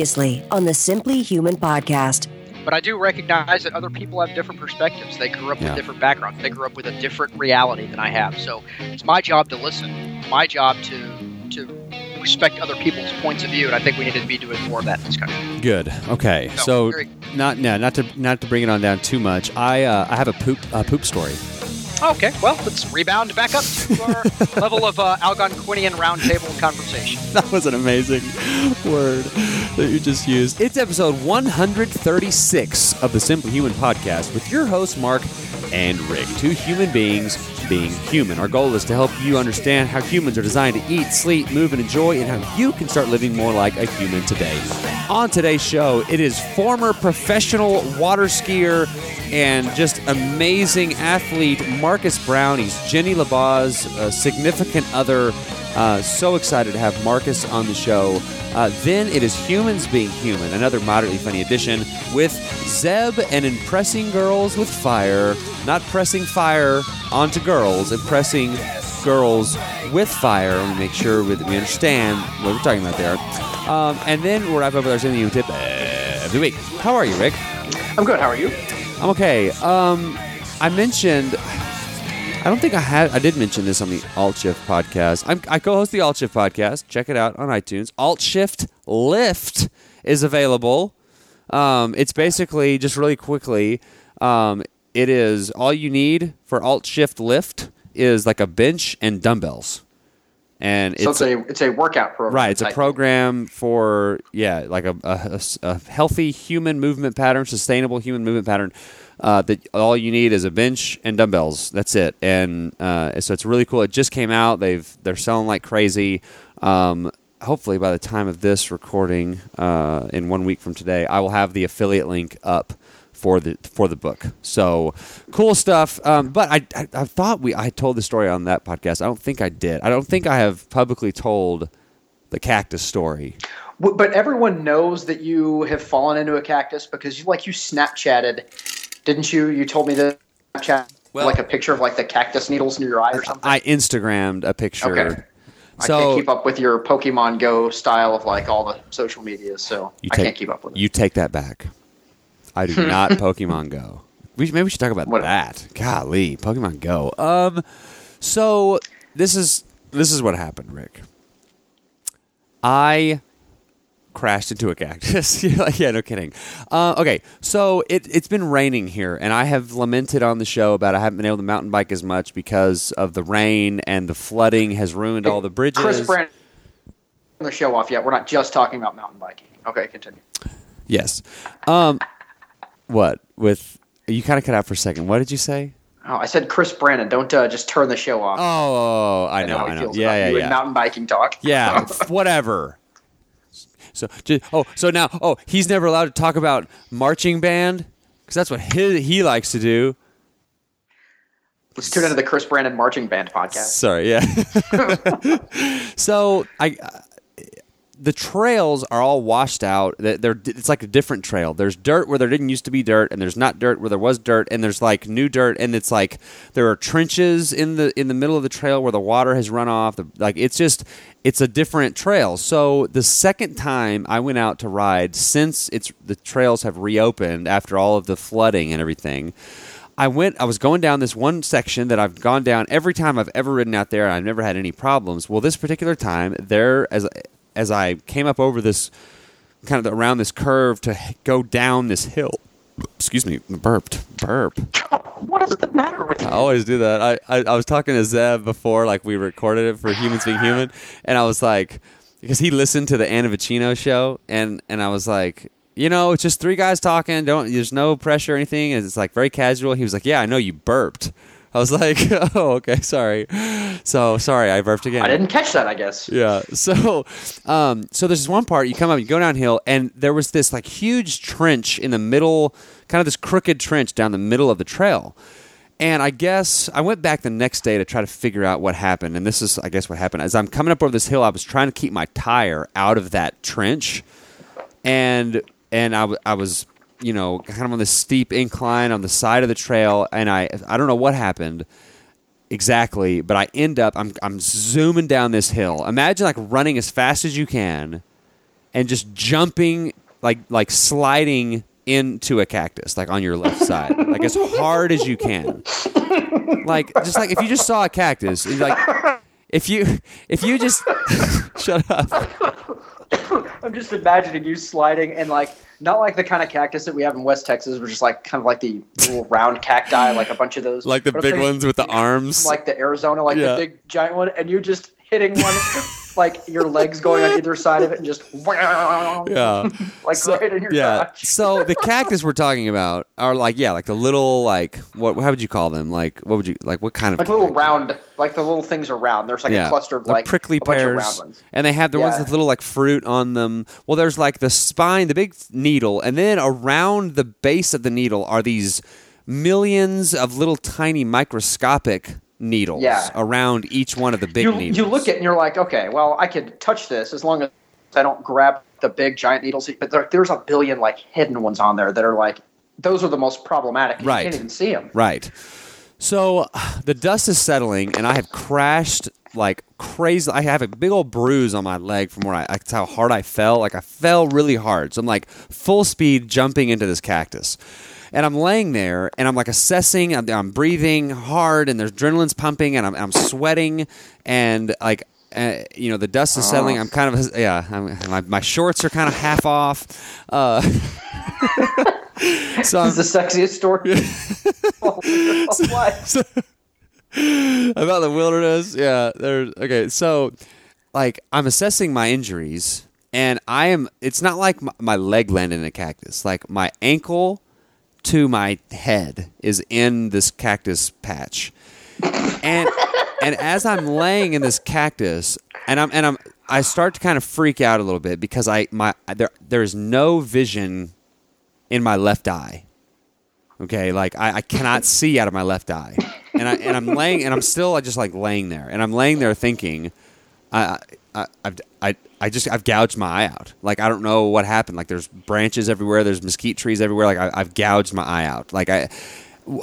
Previously on the Simply Human podcast. But I do recognize that other people have different perspectives. They grew up Yeah. with different backgrounds. They grew up with a different reality than I have. So it's my job to listen. My job to to respect other people's points of view, and I think we need to be doing more of that in this country. Good. Okay. No, So very- not yeah, not to not to bring it on down too much. I uh, I have a poop a poop story. Okay, well, let's rebound back up to our level of uh, Algonquinian roundtable conversation. That was an amazing word that you just used. It's episode 136 of the Simply Human podcast with your hosts Mark and Rick, two human beings being human. Our goal is to help you understand how humans are designed to eat, sleep, move, and enjoy, and how you can start living more like a human today. On today's show, it is former professional water skier and just amazing athlete Marcus Brown. He's Jenny LaBaw's uh, significant other. Uh, so excited to have Marcus on the show. Uh, then it is Humans Being Human, another moderately funny edition with Zeb and Impressing Girls with Fire. Not pressing fire onto girls, impressing girls with fire. We make sure we, we understand what we're talking about there. Um, and then we'll wrap up with our Human tip every week. How are you, Rick? I'm good. How are you? I'm okay. Um, I mentioned. I don't think I had. I did mention this on the Alt Shift podcast. I'm, I co-host the Alt Shift podcast. Check it out on iTunes. Alt Shift Lift is available. Um, it's basically just really quickly. Um, it is all you need for Alt Shift Lift is like a bench and dumbbells, and So it's it's a it's a workout program. Right, it's a program for yeah, like a a healthy human movement pattern, sustainable human movement pattern. Uh, that all you need is a bench and dumbbells. That's it, and uh, so it's really cool. It just came out. They've they're selling like crazy. Um, hopefully, by the time of this recording, uh, in one week from today, I will have the affiliate link up for the for the book. So cool stuff. Um, but I, I I thought we I told the story on that podcast. I don't think I did. I don't think I have publicly told the cactus story. But everyone knows that you have fallen into a cactus because you like you Snapchatted, didn't you? You told me that Snapchat Well- like a picture of like the cactus needles near your eye or something. I Instagrammed a picture. Okay. I can't keep up with your Pokemon Go style of like all the social medias, so you I take, can't keep up with it. You take that back. I do not Pokemon Go. We maybe we should talk about What- that. Golly, Pokemon Go. Um, so this is this is what happened, Rick. I crashed into a cactus. You're like, yeah, no kidding. Uh, okay, so it, it's been raining here, and I have lamented on the show about I haven't been able to mountain bike as much because of the rain and the flooding has ruined all the bridges. Chris Brand the show off yet. We're not just talking about mountain biking. Okay, continue. Yes. Um, what with you? Kind of cut out for a second. What did you say? Oh, I said Chris Brandon. Don't uh, just turn the show off. Oh, I know, I know. Yeah, yeah, yeah. mountain biking talk. Yeah, whatever. So, ju- oh, so now, oh, he's never allowed to talk about marching band because that's what he he likes to do. Let's tune into the Chris Brandon Marching Band podcast. Sorry, yeah. so I, the trails are all washed out. They- They're it's like a different trail. There's dirt where there didn't used to be dirt, and there's not dirt where there was dirt, and there's like new dirt, and it's like there are trenches in the in the middle of the trail where the water has run off. The, like it's just it's a different trail. So the second time I went out to ride since it's the trails have reopened after all of the flooding and everything. I went. I was going down this one section that I've gone down every time I've ever ridden out there. and I've never had any problems. Well, this particular time, there as as I came up over this kind of around this curve to go down this hill. Excuse me, burped, burp. What is the matter with you? I always do that. I, I, I was talking to Zeb before, like we recorded it for Humans Being Human, and I was like, because he listened to the Anna Vicino show, and and I was like, you know, it's just three guys talking. Don't there's no pressure or anything. and It's like very casual. He was like, yeah, I know you burped. I was like, oh, okay, sorry. So sorry, I burped again. I didn't catch that. I guess. Yeah. So, um, so there's this one part you come up, you go downhill, and there was this like huge trench in the middle, kind of this crooked trench down the middle of the trail. And I guess I went back the next day to try to figure out what happened. And this is, I guess, what happened. As I'm coming up over this hill, I was trying to keep my tire out of that trench, and and I, w- I was, you know, kind of on this steep incline on the side of the trail, and I I don't know what happened exactly, but I end up I'm I'm zooming down this hill. Imagine like running as fast as you can and just jumping like like sliding into a cactus like on your left side like as hard as you can like just like if you just saw a cactus like if you if you just shut up I'm just imagining you sliding and like not like the kind of cactus that we have in West Texas, which is like kind of like the little round cacti, like a bunch of those, like the big ones with the arms. like the Arizona, like Yeah. the big giant one, and you just hitting one, like your legs going on either side of it, and just yeah like So- right in your yeah. crotch. So the cactus we're talking about are like yeah, like the little like what how would you call them? Like what would you like what kind of Like little round, like the little things are round. There's like yeah, a cluster of the like prickly a bunch of round pears, and they have the ones with little like fruit on them. Well, there's like the spine, the big needle, and then around the base of the needle are these millions of little tiny microscopic needles Yeah. around each one of the big You needles. you look at it and you're like, okay, well, I could touch this as long as I don't grab the big giant needles. But there, there's a billion like hidden ones on there that are like those are the most problematic. Right. You can't even see them. Right. So the dust is settling, and I have crashed like crazy. I have a big old bruise on my leg from where I. That's how hard I fell. Like I fell really hard. So I'm like full speed jumping into this cactus. And I'm laying there, and I'm like assessing. I'm, I'm breathing hard, and there's adrenaline's pumping, and I'm, I'm sweating, and like uh, you know the dust is settling. I'm kind of yeah. I'm, my, my shorts are kind of half off. Uh, so I'm, It's the sexiest story. of life. about the wilderness. Yeah, there's okay. So, like, I'm assessing my injuries, and I am. It's not like my, my leg landed in a cactus. Like my ankle to my head is in this cactus patch, and and as I'm laying in this cactus, and I'm and I'm I start to kind of freak out a little bit because I my there there is no vision in my left eye. Okay, like I, I cannot see out of my left eye, and I and I'm laying and I'm still just like laying there, and I'm laying there thinking, I I I've, I I just I've gouged my eye out. Like I don't know what happened. Like there's branches everywhere, there's mesquite trees everywhere. Like I, I've gouged my eye out. Like I,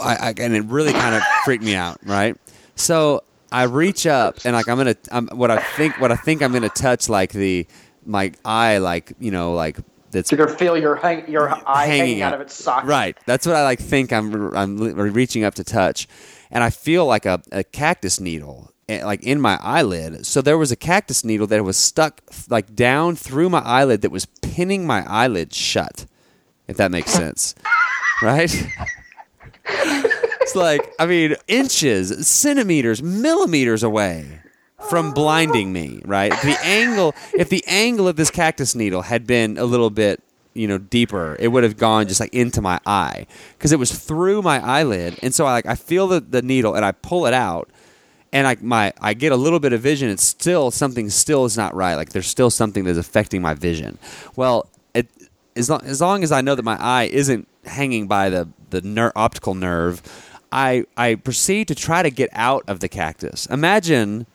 I, I and it really kind of freaked me out. Right, so I reach up and like I'm gonna I'm what I think what I think I'm gonna touch like the my eye like you know like that's You're gonna feel your hang, your eye hanging, out of its socket. Right. That's what I like think I'm I'm reaching up to touch, and I feel like a, a cactus needle like in my eyelid. So there was a cactus needle that was stuck like down through my eyelid that was pinning my eyelid shut. If that makes sense, right? it's like I mean inches, centimeters, millimeters away from blinding me, right? The angle if the angle of this cactus needle had been a little bit, you know, deeper, it would have gone just like into my eye because it was through my eyelid. And so I like I feel the, the needle and I pull it out and I my I get a little bit of vision. It's still something still is not right. Like there's still something that's affecting my vision. Well, it as long, as long as I know that my eye isn't hanging by the the ner- optical nerve, I I proceed to try to get out of the cactus. Imagine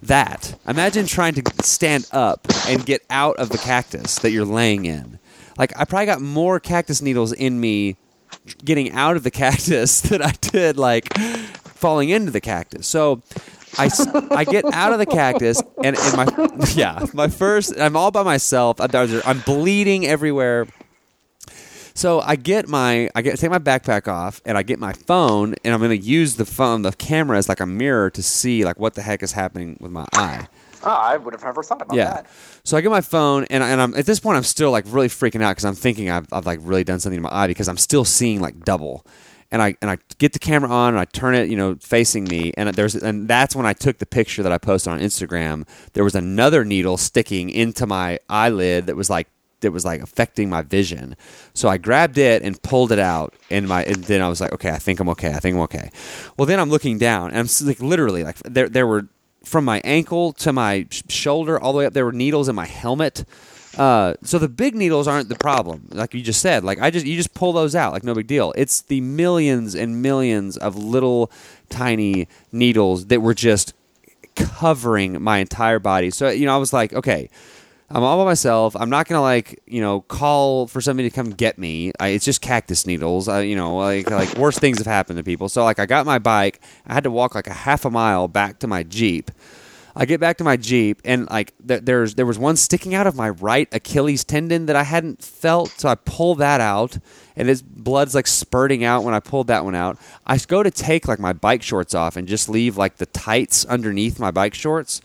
that. Imagine trying to stand up and get out of the cactus that you're laying in. Like I probably got more cactus needles in me getting out of the cactus than I did like falling into the cactus. So I, I get out of the cactus and, and my yeah my first I'm all by myself I'm, bleeding everywhere so I get my I get take my backpack off and I get my phone and I'm going to use the phone the camera as like a mirror to see like what the heck is happening with my eye. Oh, I would have never thought about Yeah. that. So I get my phone and, I, and I'm at this point I'm still like really freaking out because I'm thinking I've, I've like really done something to my eye because I'm still seeing like double. And I and I get the camera on and I turn it, you know, facing me, and there's and that's when I took the picture that I posted on Instagram. There was another needle sticking into my eyelid that was like that was like affecting my vision. So I grabbed it and pulled it out, and my and then I was like, okay, I think I'm okay. I think I'm okay. Well, then I'm looking down, and I'm like literally like there there were from my ankle to my shoulder all the way up. There were needles in my helmet. Uh, so the big needles aren't the problem, like you just said. Like I just you just pull those out, like no big deal. It's the millions and millions of little tiny needles that were just covering my entire body. So you know, I was like, okay, I'm all by myself. I'm not gonna like you know call for somebody to come get me. I, it's just cactus needles. I, you know, like like worse things have happened to people. So like I got my bike. I had to walk like a half a mile back to my jeep. I get back to my Jeep and like th- there's there was one sticking out of my right Achilles tendon that I hadn't felt, so I pull that out and his blood's like spurting out when I pulled that one out. I go to take like my bike shorts off and just leave like the tights underneath my bike shorts.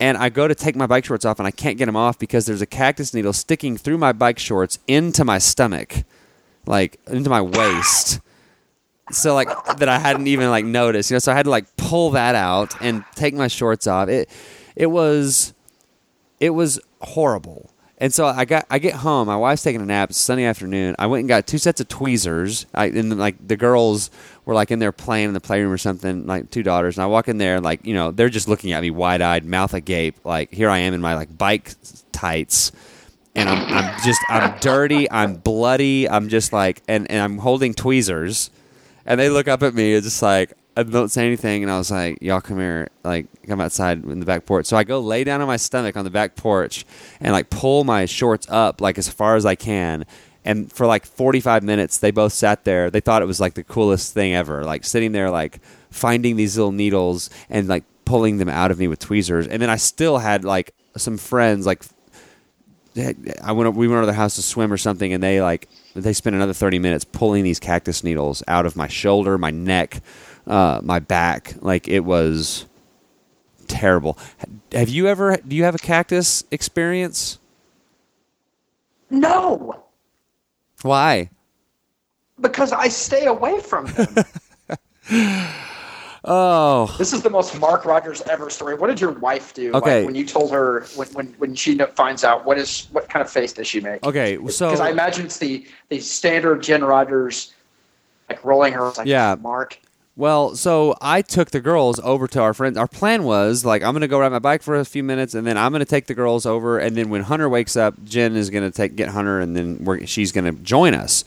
And I go to take my bike shorts off and I can't get them off because there's a cactus needle sticking through my bike shorts into my stomach, like into my waist so like that I hadn't even like noticed, you know. So I had to like pull that out and take my shorts off. It it was it was horrible. And so I got I get home. My wife's taking a nap. It's Sunday afternoon. I went and got two sets of tweezers. I and like the girls were like in there playing in the playroom or something. Like two daughters. And I walk in there, like you know, they're just looking at me wide eyed, mouth agape. Like here I am in my like bike tights and I'm, I'm just I'm dirty, I'm bloody, I'm just like and, and I'm holding tweezers and they look up at me, it's just like I don't say anything, and I was like, "Y'all come here, like come outside in the back porch." So I go lay down on my stomach on the back porch and like pull my shorts up like as far as I can. And for like 45 minutes, they both sat there. They thought it was like the coolest thing ever, like sitting there, like finding these little needles and like pulling them out of me with tweezers. And then I still had like some friends, like I went, we went over their house to swim or something, and they like they spent another 30 minutes pulling these cactus needles out of my shoulder, my neck, uh, my back. Like it was terrible. Have you ever, do you have a cactus experience? No, Why? because I stay away from them. Oh, this is the most Mark Rogers ever story. What did your wife do? Okay. Like, when you told her when, when when she finds out what is what kind of face does she make? okay. So, because I imagine it's the the standard Jen Rogers like rolling her like Yeah. Mark. Well, so I took the girls over to our friends. Our plan was like I'm going to go ride my bike for a few minutes, and then I'm going to take the girls over, and then when Hunter wakes up, Jen is going to take get Hunter, and then we're, she's going to join us.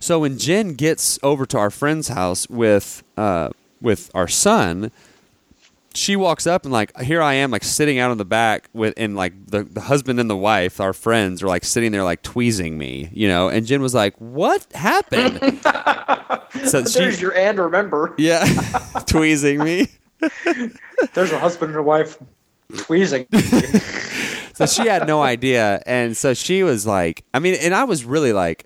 So when Jen gets over to our friend's house with uh, with our son, she walks up and like here I am like sitting out on the back with and like the, the husband and the wife, our friends, are like sitting there like tweezing me, you know. And Jen was like, "What happened?" so There's she, your and remember. yeah, tweezing me. There's a husband and a wife tweezing. so she had no idea and so she was like i mean and i was really like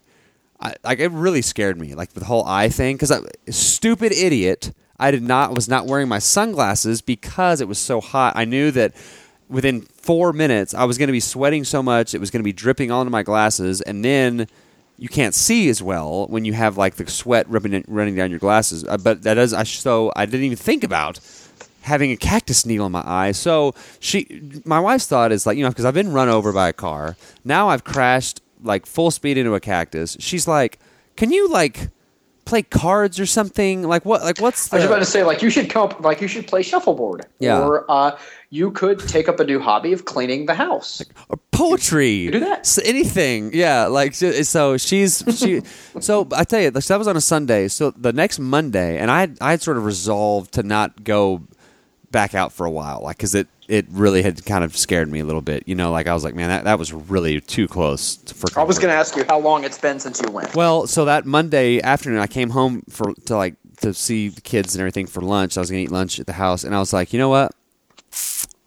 I, like it really scared me like the whole eye thing because i stupid idiot i did not was not wearing my sunglasses because it was so hot i knew that within four minutes i was going to be sweating so much it was going to be dripping into my glasses and then you can't see as well when you have like the sweat running, running down your glasses Uh, but that is I, so i didn't even think about having a cactus needle in my eye. So she, my wife's thought is like, you know, because I've been run over by a car. Now I've crashed like full speed into a cactus. She's like, can you like play cards or something? Like what? Like what's I was about to say, like you should come up, like you should play shuffleboard, Yeah. or uh, you could take up a new hobby of cleaning the house. or poetry. You do that. S- anything. Yeah. Like so, so she's she. so I tell you, like, that was on a Sunday. So the next Monday, and I I had sort of resolved to not go back out for a while, like because it it really had kind of scared me a little bit. You know, like I was like, man, that, that was really too close for. I was going to ask you how long it's been since you went. Well, so that Monday afternoon, I came home for to like to see the kids and everything for lunch. I was gonna eat lunch at the house, and I was like, you know what?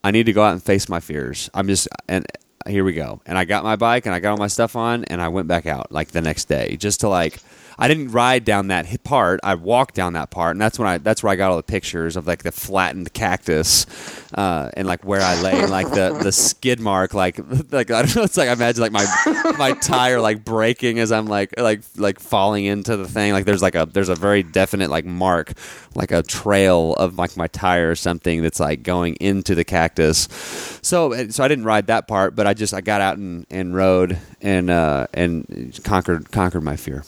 I need to go out and face my fears. I'm just and here we go. And I got my bike and I got all my stuff on, and I went back out like the next day just to like. I didn't ride down that part. I walked down that part, and that's when I that's where I got all the pictures of like the flattened cactus, uh, and like where I lay, and like the the skid mark, like like I don't know. It's like I imagine like my my tire like breaking as I'm like like like falling into the thing. Like there's like a there's a very definite like mark, like a trail of like my tire or something that's like going into the cactus. So so I didn't ride that part, but I just I got out and, and rode and uh, and conquered conquered my fear.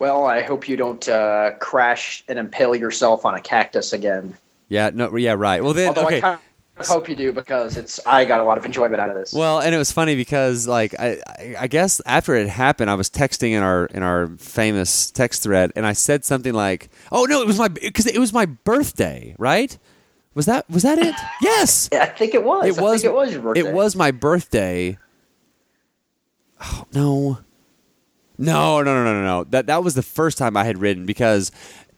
Well, I hope you don't uh, crash and impale yourself on a cactus again. Yeah, no, yeah, right. Well then, Although okay. I kind of hope you do because it's I got a lot of enjoyment out of this. Well, and it was funny because like I, I- guess after it happened, I was texting in our in our famous text thread, and I said something like, "Oh no, it was my because it was my birthday, right? Was that was that it? yes, I think it was. it was. Think it was your birthday. It was my birthday. Oh no, no, no, no, no, no, no. That that was the first time I had ridden because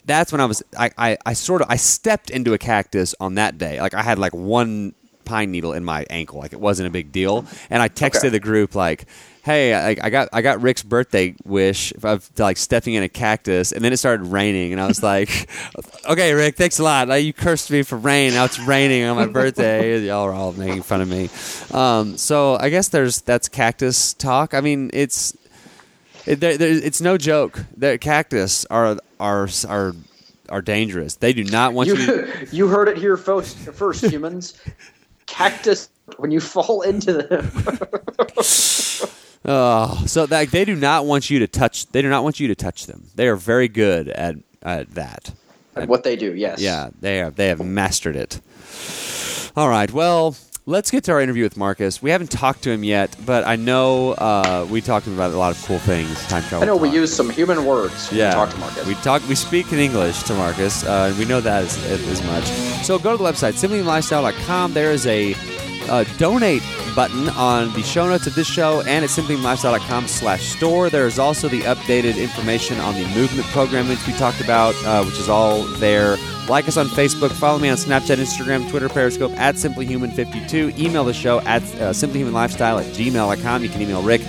that's when I was I, I, I sort of I stepped into a cactus on that day. Like I had like one pine needle in my ankle. Like it wasn't a big deal. And I texted Okay. the group like, "Hey, I, I got I got Rick's birthday wish of like stepping in a cactus." And then it started raining, and I was like, "Okay, Rick, thanks a lot. Like, you cursed me for rain. Now it's raining on my birthday. Y'all are all making fun of me." Um, so I guess there's that's cactus talk. I mean, it's it, there, there, it's no joke. The cactus are are are are dangerous. They do not want you. to, You, you heard it here first, first humans. Cactus, when you fall into them. Oh, so that they do not want you to touch. They do not want you to touch them. They are very good at at that. And what they do, yes. Yeah, they are. They have mastered it. All right. Well, let's get to our interview with Marcus. We haven't talked to him yet, but I know uh, we talked to him about a lot of cool things. Time travel. I know we use some human words when Yeah, we talk to Marcus. We talk. We speak in English to Marcus, uh, and we know that as, as much. So go to the website simplylifestyle.com. There is a uh, donate button on the show notes of this show and at simplylifestyle.com slash store. There is also the updated information on the movement program which we talked about, uh, which is all there. Like us on Facebook. Follow me on Snapchat, Instagram, Twitter, Periscope at simplyhuman52. Email the show at uh, simplyhumanlifestyle at gmail.com. You can email Rick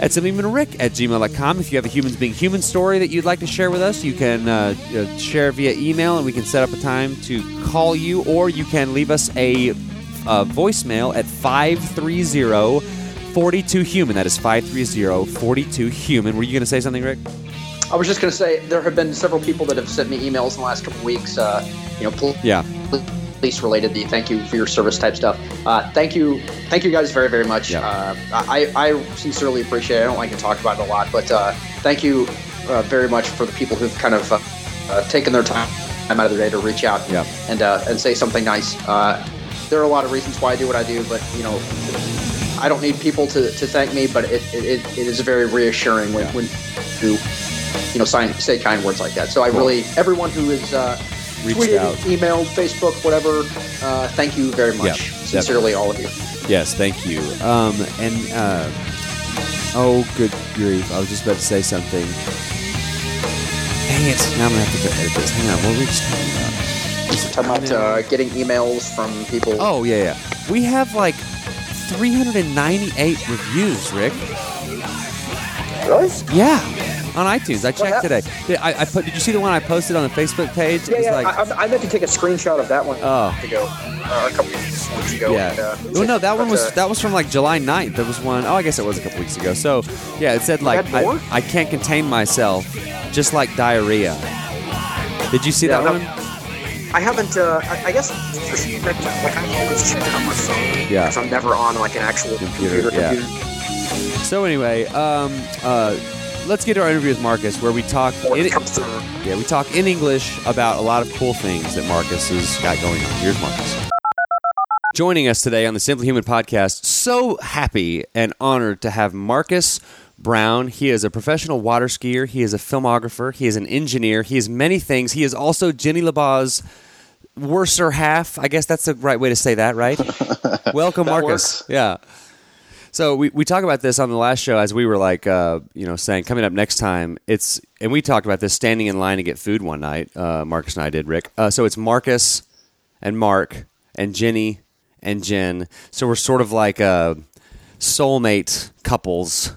at simplyhumanrick at gmail.com. If you have a Humans Being Human story that you'd like to share with us, you can uh, uh, share via email and we can set up a time to call you, or you can leave us a, uh voicemail at 530 42 Human. That is 530 42 Human. Were you going to say something, Rick? I was just going to say there have been several people that have sent me emails in the last couple weeks. Uh, you know, pol- Yeah. police related. The thank you for your service type stuff. Uh, thank you, thank you guys very very much. Yeah. Uh, I I sincerely appreciate. it. I don't like to talk about it a lot, but uh, thank you uh, very much for the people who've kind of uh, uh, taken their time out of their day to reach out Yeah. and uh, and say something nice. There are a lot of reasons why I do what I do, but you know. I don't need people to, to thank me, but it, it, it is very reassuring when, Yeah. when you you know sign, say kind words like that. So I really everyone who is uh, Reached tweeted, out. emailed, Facebook, whatever. Uh, thank you very much. Sincerely, all of you. Yes, thank you. Um, and, uh, oh, good grief. I was just about to say something. Dang it. Now I'm to have to go edit this. Hang on. What were we just talking about? Talking about uh, getting emails from people. Oh yeah, yeah. We have like 398 reviews, Rick. really? Yeah, on iTunes. I checked today. Did, I, I put. Did you see the one I posted on the Facebook page? Yeah, It was yeah. like, I, I, I meant to take a screenshot of that one Oh. ago, uh, a couple weeks ago. yeah. and, uh, well, no, that one was uh, that was from like July 9th. There was one oh I guess it was a couple weeks ago. So, yeah, it said like? I, I can't contain myself, just like diarrhea. Did you see Yeah, that no. one? I haven't. Uh, I, I guess like I always check it on my phone. Yeah. Because I'm never on like an actual Computer, computer. yeah. So anyway, um, uh, let's get to our interview with Marcus, where we talk. In- it comes through. Yeah, we talk in English about a lot of cool things that Marcus has got going on. Here's Marcus. Joining us today on the Simply Human podcast, so happy and honored to have Marcus Brown. He is a professional water skier, he is a filmographer, he is an engineer, he is many things. He is also Jenny LaBaw's worser half. I guess that's the right way to say that, right? Welcome, That Marcus. works. Yeah. So we, we talk about this on the last show as we were like, uh, you know, saying coming up next time. It's and we talked about this standing in line to get food one night. Uh, Marcus and I did, Rick. Uh, so it's Marcus and Mark and Jenny and Jen. So we're sort of like uh, soulmate couples,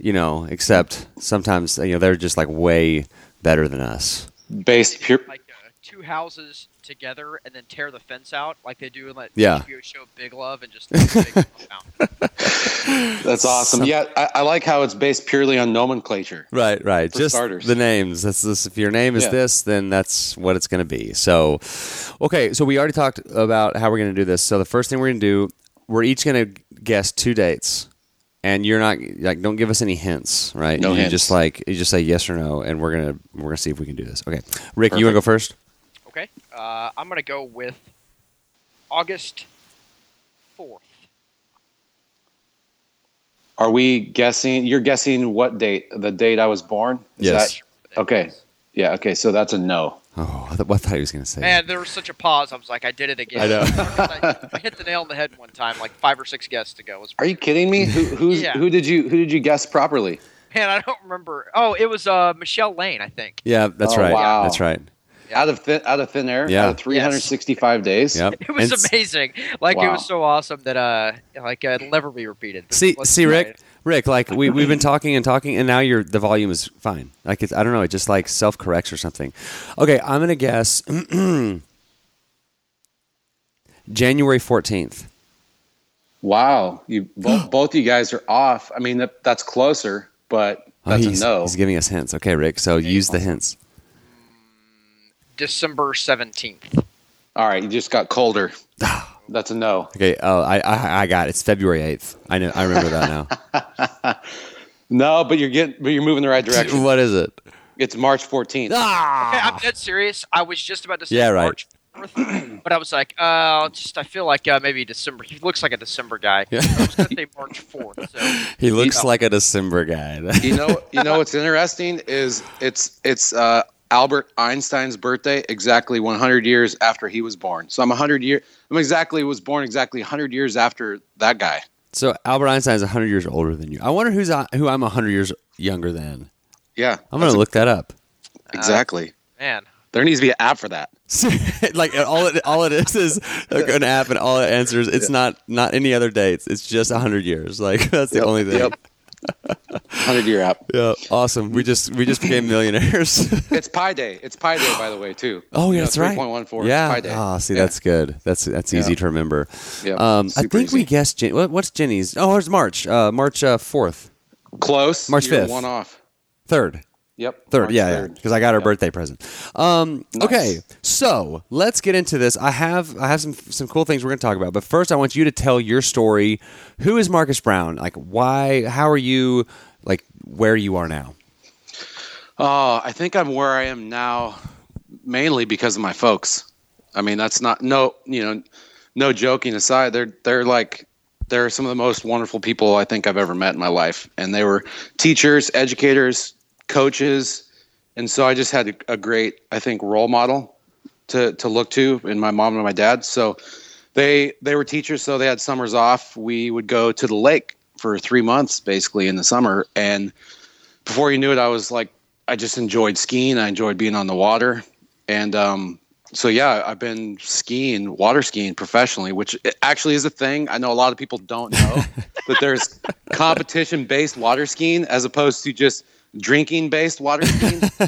you know. Except sometimes you know they're just like way better than us. based pure. Like uh, two houses together and then tear the fence out like they do in that Yeah. HBO show Big Love and just make big. That's awesome. Some- yeah, I, I like how it's based purely on nomenclature. Right, right. For Just starters. the names. That's this. If your name is Yeah. this, then that's what it's going to be. So, okay. So we already talked about how we're going to do this. So the first thing we're going to do, we're each going to guess two dates, and you're not like don't give us any hints, right? No you hints. Just like you just say yes or no, and we're gonna we're gonna see if we can do this. Okay, Rick, you want to go first? Okay, uh, I'm gonna go with August fourth. Are we guessing? You're guessing what date? The date I was born? Is Yes. that- okay. Yeah. Okay. So that's a no. Oh, I, th- I thought he was going to say. Man, there was such a pause. I was like, I did it again. I know. I, I hit the nail on the head one time, like five or six guests ago. It was Are you kidding me? Who who's, Yeah. who did you who did you guess properly? Man, I don't remember. Oh, it was uh, Michelle Lane, I think. Yeah, that's Oh, right. wow. That's right. Out of thin, out of thin air. Yeah. Out of 365 days. Yep. It was And amazing. Like it was so awesome that uh, like uh, it'll never be repeated. See, let's see, Rick, it. Rick, like we we've been talking and talking, and now your the volume is fine. Like it's, I don't know, it just like self corrects or something. Okay, I'm gonna guess January fourteenth. Wow. You both, both you guys are off. I mean, that, that's closer, but oh, that's he's, a no. he's giving us hints. Okay, Rick, so use the hints. December seventeenth. All right. You just got colder. That's a no. Okay, oh, I I, I got it. It's February eighth. I know, I remember that now. No, but you're getting, but you're moving the right direction. what is it? It's March 14th. Ah, Okay, I'm dead serious. I was just about to say Yeah, right. March but I was like, uh, just I feel like uh, maybe December. He looks like a December guy. Yeah. I was gonna say March fourth. So he looks like a December guy. You know, you know what's interesting is it's it's uh, Albert Einstein's birthday exactly 100 years after he was born. So I'm 100 year. I'm exactly was born exactly 100 years after that guy. so Albert Einstein is hundred years older than you. I wonder who's uh, who I'm hundred years younger than. Yeah, I'm gonna look that up. exactly. man, There needs to be an app for that. like all it all it is is an app, and all it answers. It's not not any other dates. It's just hundred years. Like that's the Yep, only thing. Yep. 100 year app. Yeah, awesome. We just we just became millionaires. It's Pi Day. It's Pi Day, by the way, too. oh You yeah, know, that's right. 3.14 Yeah. Pi Day. Oh, see, Yeah. that's good. That's that's easy Yeah. to remember. Yeah, Um, I super think we easy. guessed. Jen- what, what's Jenny's? Oh, it's March. Uh, March fourth, close. March 5th. One off. third. Yep. Third, March yeah, yeah, 3rd. because I got her Yeah. birthday present. Um, Nice. Okay, so let's get into this. I have I have some some cool things we're going to talk about, but first I want you to tell your story. Who is Marcus Brown? Like, why? How are you? Like, where you are now? Oh, I think I'm where I am now, mainly because of my folks. I mean, that's not no, you know, no joking aside. They're they're like they're some of the most wonderful people I think I've ever met in my life, and they were teachers, educators, coaches, and so I just had a, a great, I think, role model to to look to in my mom and my dad. So they they were teachers, so they had summers off. We would go to the lake for three months, basically in the summer, and before you knew it, I was like, I just enjoyed skiing. I enjoyed being on the water, and um, so yeah, I've been skiing, water skiing professionally, which actually is a thing. I know a lot of people don't know that there's competition-based water skiing as opposed to just drinking-based water skiing.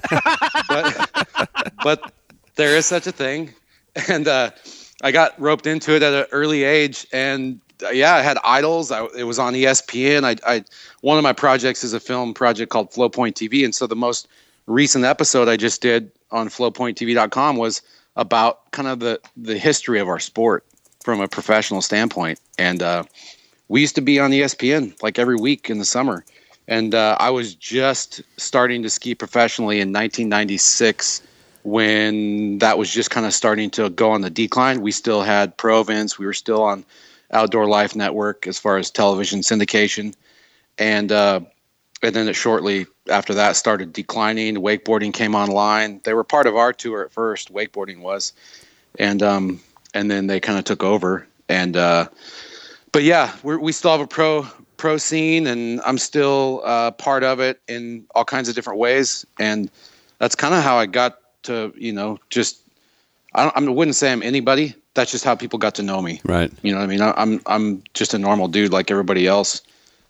but but there is such a thing, and uh, I got roped into it at an early age, and uh, yeah, I had idols. I, it was on ESPN. I, I one of my projects is a film project called Flowpoint TV, and so the most recent episode I just did on FlowPointTV.com was about kind of the the history of our sport from a professional standpoint, and uh, we used to be on ESPN like every week in the summer. And uh, I was just starting to ski professionally in 1996 when that was just kind of starting to go on the decline. We still had pro events. We were still on Outdoor Life Network as far as television syndication, and uh, and then it shortly after that started declining. Wakeboarding came online. They were part of our tour at first. Wakeboarding was, and um, and then they kind of took over. And uh, but yeah, we're, we still have a pro pro scene, and I'm still uh, part of it in all kinds of different ways. And that's kind of how I got to you know just I, don't, I wouldn't say I'm anybody. That's just how people got to know me. Right. You know what I mean? I, I'm I'm just a normal dude like everybody else.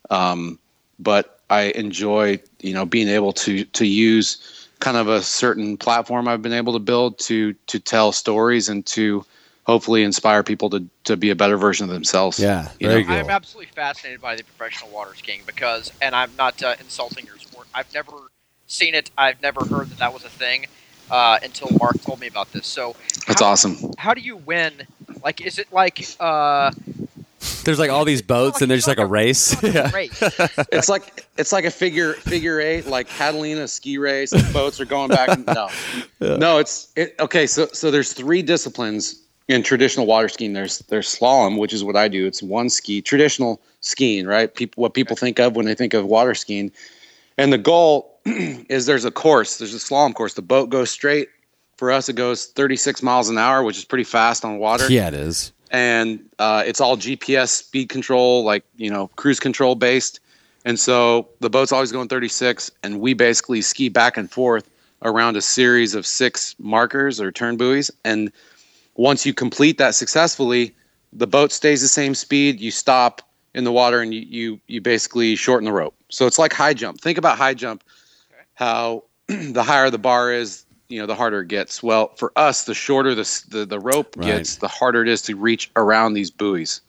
Um, but I enjoy you know being able to to use kind of a certain platform I've been able to build to to tell stories and to hopefully inspire people to to be a better version of themselves. Yeah. You Very know, cool. I'm absolutely fascinated by the professional water skiing because, and I'm not uh, insulting your sport. I've never seen it. I've never heard that that was a thing uh, until Mark told me about this. So That's how, awesome. How do you win? Like, is it like? Uh, There's like all these boats, and there's just like a race. it's yeah. a race. It's like it's like a figure figure eight, like Catalina ski race. The boats are going back. And, no, no, it's it, okay. So so there's three disciplines in traditional water skiing. There's there's slalom, which is what I do. It's one ski, traditional skiing, right? People what people think of when they think of water skiing, and the goal is there's a course. There's a slalom course. The boat goes straight. For us, it goes 36 miles an hour, which is pretty fast on water Yeah, it is. and uh, it's all GPS speed control, like you know cruise control based. And so the boat's always going 36, and we basically ski back and forth around a series of six markers or turn buoys. And once you complete that successfully, the boat stays the same speed. You stop in the water and you, you, you basically shorten the rope. So it's like high jump. Think about high jump, how the higher the bar is, you know, the harder it gets. Well, for us, the shorter the, the, the rope Right. gets, the harder it is to reach around these buoys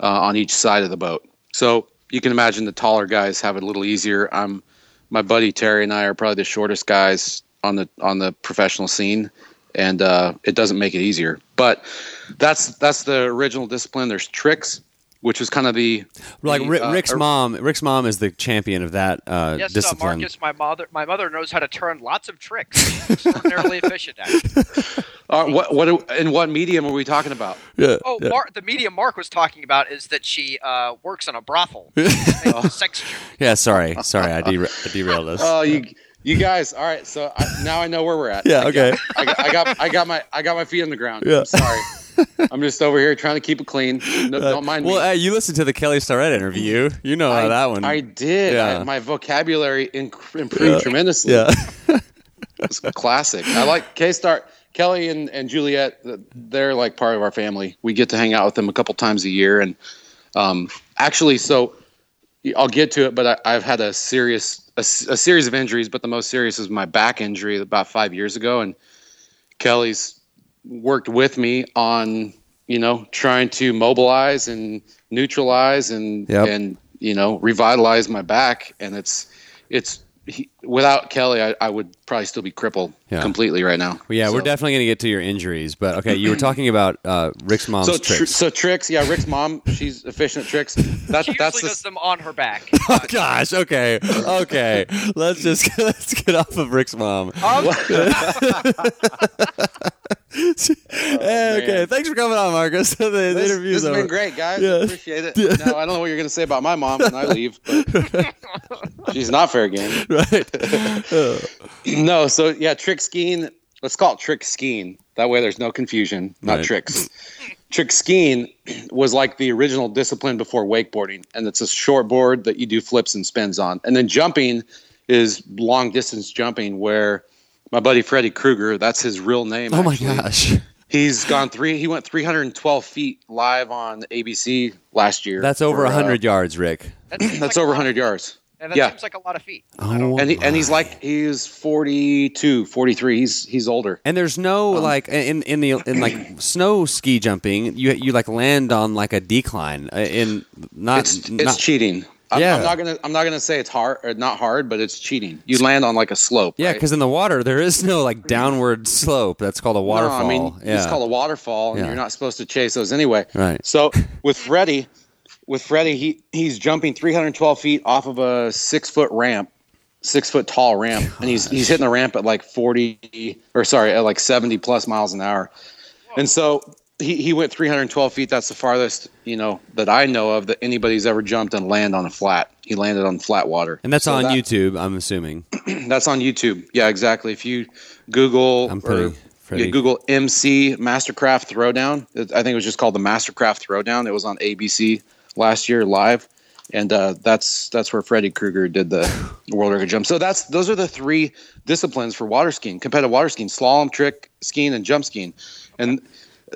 uh, on each side of the boat. So you can imagine the taller guys have it a little easier. I'm my buddy Terry and I are probably the shortest guys on the on the professional scene, and uh, it doesn't make it easier. But that's that's the original discipline. There's tricks, which is kind of the Like the, Ri- uh, Rick's or- mom, Rick's mom is the champion of that uh, Yes, uh, discipline. Marcus. My mother, my mother knows how to turn lots of tricks. She's extraordinarily efficient at it. Uh, what what in what medium are we talking about? yeah, Oh, yeah. Mar- the medium Mark was talking about is that she uh, works in a brothel. Makes sex Yeah, sorry, sorry, I, dera- I derailed this. Oh, you you guys. All right, so I, now I know where we're at. Yeah, okay. I got, I got I got my I got my feet on the ground. Yeah. I'm sorry. I'm just over here trying to keep it clean. No, don't mind me. well, uh, you listened to the Kelly Starrett interview. You know how I, that one. I did. Yeah. I, my vocabulary inc- improved Yeah. tremendously. yeah, It's classic. I like K Star. Kelly and, and Juliet, they're like part of our family. We get to hang out with them a couple times a year. And um, actually, so I'll get to it, but I, I've had a serious, a, a series of injuries, but the most serious is my back injury about five years ago. And Kelly's worked with me on, you know, trying to mobilize and neutralize and, Yep. and, you know, revitalize my back. And it's, it's, he, without Kelly, I, I would probably still be crippled Yeah. completely right now. Well, yeah, we're definitely going to get to your injuries, but okay, you were talking about uh, Rick's mom's So, tr- tricks. so tricks, yeah. Rick's mom, she's efficient at tricks. That's She that's usually the, does them on her back. Oh gosh, okay, okay. let's just let's get off of Rick's mom. Um, Hey, okay, thanks for coming on, Marcus. the, the this, interview's this has over. been great, guys. Yeah. Appreciate it. No, I don't know what you're going to say about my mom when I leave, but she's not fair game. Right? Uh, No, so yeah, trick skiing. Let's call it trick skiing. That way, there's no confusion. Not Right. tricks. trick skiing was like the original discipline before wakeboarding, and it's a short board that you do flips and spins on. And then jumping is long distance jumping, where my buddy Freddy Krueger, that's his real name. oh my gosh, He's gone three. He went 312 feet live on ABC last year. that's over for, uh, hundred yards, Rick. that seems That's like a over 100 yards. And that Yeah. seems like a lot of feet. Oh, And he, and he's like he's 42, 43. He's he's older. And there's no Um, like in in the in like snow ski jumping, you you like land on like a decline uh, in not It's it's not cheating. I'm, Yeah. I'm not gonna I'm not gonna say it's hard or not hard, but it's cheating. You land on like a slope. yeah, right? because in the water there is no like downward slope. That's called a waterfall. No, I mean, yeah. it's called a waterfall, and Yeah. you're not supposed to chase those anyway. Right. So with Freddy, with Freddy, he he's jumping 312 feet off of a six foot ramp, six foot tall ramp, and he's he's hitting the ramp at like 40 or sorry, at like 70 plus miles an hour, and so. He, he went 312 feet. That's the farthest, you know, that I know of that anybody's ever jumped and land on a flat. He landed on flat water, and that's So on that- YouTube, I'm assuming. That's on YouTube. Yeah, exactly. If you Google I'm or pretty- pretty- yeah, Google MC Mastercraft Throwdown, I think it was just called the Mastercraft Throwdown. It was on ABC last year live, and uh, that's that's where Freddy Krueger did the world record jump. So that's those are the three disciplines for water skiing, competitive water skiing: slalom, trick skiing, and jump skiing. And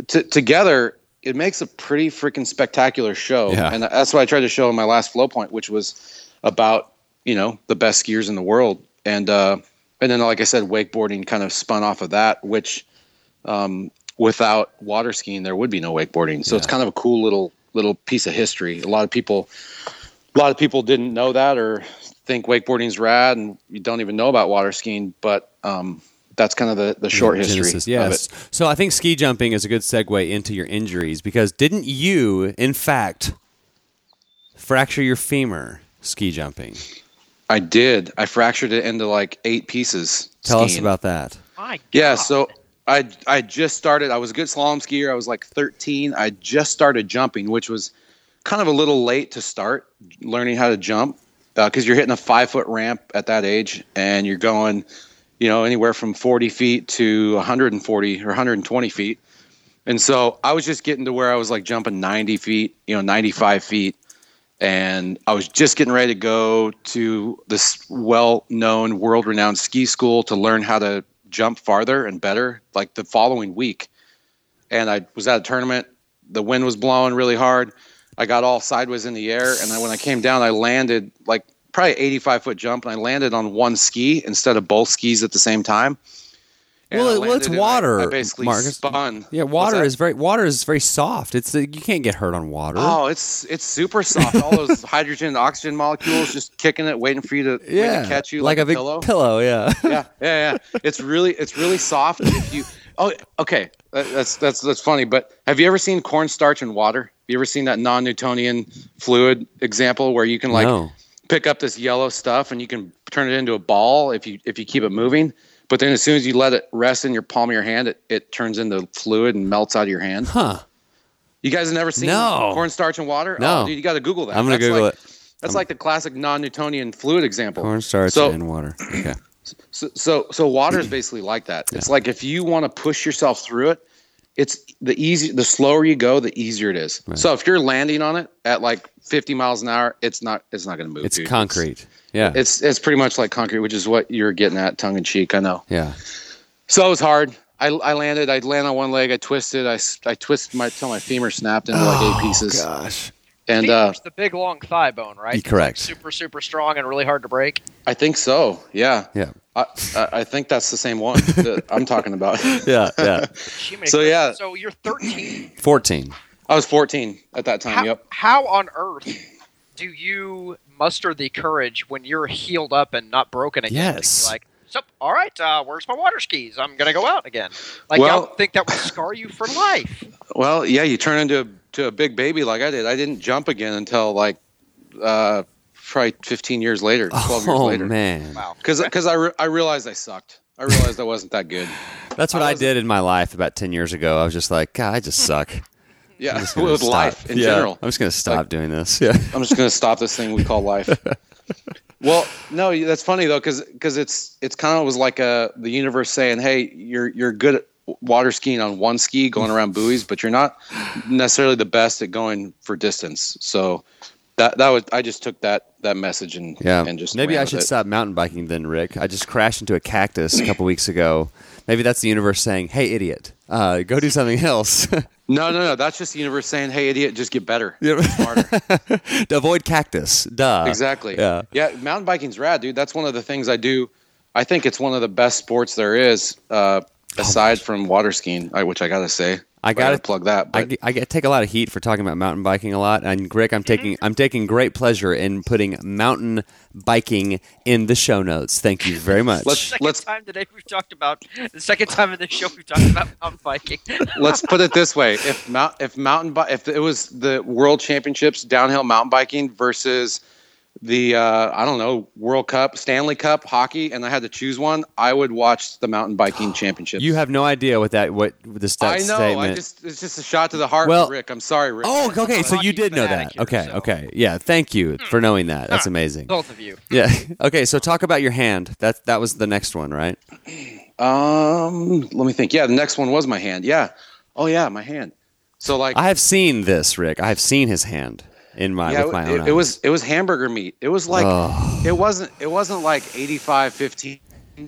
t- together, it makes a pretty freaking spectacular show. Yeah. And that's what I tried to show in my last flow point, which was about you know the best skiers in the world, and uh, and then like I said, wakeboarding kind of spun off of that, which um, without water skiing there would be no wakeboarding. So it's kind of a cool little little piece of history. A lot of people, a lot of people didn't know that or think wakeboarding's rad, and you don't even know about water skiing, but um, that's kind of the, the short history Genesis, of yes. it. So I think ski jumping is a good segue into your injuries because didn't you, in fact, fracture your femur ski jumping? I did. I fractured it into like eight pieces. Tell us about that. My Yeah, God. so I I just started. I was a good slalom skier. I was like 13. I just started jumping, which was kind of a little late to start learning how to jump uh, because you're hitting a five foot ramp at that age, and you're going, you know, anywhere from 40 feet to 140 or 120 feet. And so I was just getting to where I was like jumping 90 feet, you know, 95 feet, and I was just getting ready to go to this well-known, world-renowned ski school to learn how to jump farther and better. Like the following week, and I was at a tournament. The wind was blowing really hard. I got all sideways in the air, and when I came down, I landed like probably 85 foot jump, and I landed on one ski instead of both skis at the same time. Well, it- well, it's and I- water, I, basically Marcus. spun. Yeah, water is very water is very soft. It's you can't get hurt on water. Oh, it's it's super soft. All those hydrogen and oxygen molecules just kicking it, waiting for you to, yeah, to catch you like, like, a big pillow. pillow. Yeah. yeah, yeah, yeah. It's really it's really soft. If you oh okay, uh, that's that's that's funny. But have you ever seen cornstarch and water? Have you ever seen that non-Newtonian fluid example where you can like no. pick up this yellow stuff and you can turn it into a ball if you if you keep it moving. But then as soon as you let it rest in your palm of your hand, it, it turns into fluid and melts out of your hand. Huh. You guys have never seen No. cornstarch and water? No. Oh, dude, you got to Google that. I'm gonna Google like, it. That's like the classic non-Newtonian fluid example. Cornstarch So- and water. Okay. So, so, so water is basically like that. It's like if you want to push yourself through it, it's the easy. The slower you go, the easier it is. So if you're landing on it at like 50 miles an hour, it's not. It's not going to move. It's dude. concrete. Yeah. It's it's pretty much like concrete, which is what you're getting at, tongue in cheek. I know. yeah. So it was hard. I, I landed. I land on one leg. I twisted. I twisted my till my femur snapped into like eight pieces. Oh, Gosh. And uh, the big long thigh bone, right? Correct. Like super super strong and really hard to break. I think so. Yeah. Yeah. I, I I think that's the same one that I'm talking about. Yeah. Yeah. Jiminy So, yeah. So you're 13. Fourteen. I was 14 at that time. how, Yep. how on earth do you muster the courage when you're healed up and not broken again? to be Yes. Like, so all right, uh, where's my water skis? I'm gonna go out again. Like, Well- y'all think that would scar you for life? Well, yeah, you turn into a, to a big baby like I did. I didn't jump again until like uh, probably 15 years later, 12 years Oh later. man. Wow. Because I, re- I realized I sucked. I realized I wasn't that good. That's what I I, did in my life about ten years ago. I was just like, God, I just suck. Yeah, with stop. life in Yeah, general. I'm just gonna stop Like- doing this. Yeah. I'm just going to stop this thing we call life. well, no, that's funny though, because because it's it's kind of was like a the universe saying, "Hey, you're you're good at water skiing on one ski, going around buoys, but you're not necessarily the best at going for distance." So that that was I just took that that message and Yeah. and just Maybe I should it. stop mountain biking then, Rick. I just crashed into a cactus a couple weeks ago. Maybe that's the universe saying, "Hey, idiot, uh, go do something else." No, no, no. That's just the universe saying, "Hey, idiot, just get better, Yeah. smarter." avoid cactus. Duh. exactly. Yeah. yeah. Mountain biking's rad, dude. That's one of the things I do. I think it's one of the best sports there is, uh, aside from water skiing, which I gotta say. I gotta- plug that. I, But get- I get take a lot of heat for talking about mountain biking a lot, and Greg, I'm taking mm-hmm. I'm taking great pleasure in putting mountain biking in the show notes. Thank you very much. Let's- Second time today we've talked about the second time in the show we've talked about mountain biking. let's put it this way: if mount, if mountain bi- if it was the World Championships downhill mountain biking versus the uh, I don't know World Cup, Stanley Cup hockey, and I had to choose one, I would watch the mountain biking championships. you have no idea what that what the this I know. statement. I just it's just a shot to the heart, Well- Rick. I'm sorry, Rick. Oh, okay. So you did know that. here, Okay, so- okay. Yeah, thank you for knowing that. That's amazing. Both of you. Yeah. Okay, so talk about your hand. That that was the next one, right? Um, let me think. Yeah, the next one was my hand. Yeah. Oh yeah, my hand. So like, I have seen this, Rick. I have seen his hand in my yeah, my it, own it was it was hamburger meat. It was like Oh. it wasn't it wasn't like 85 15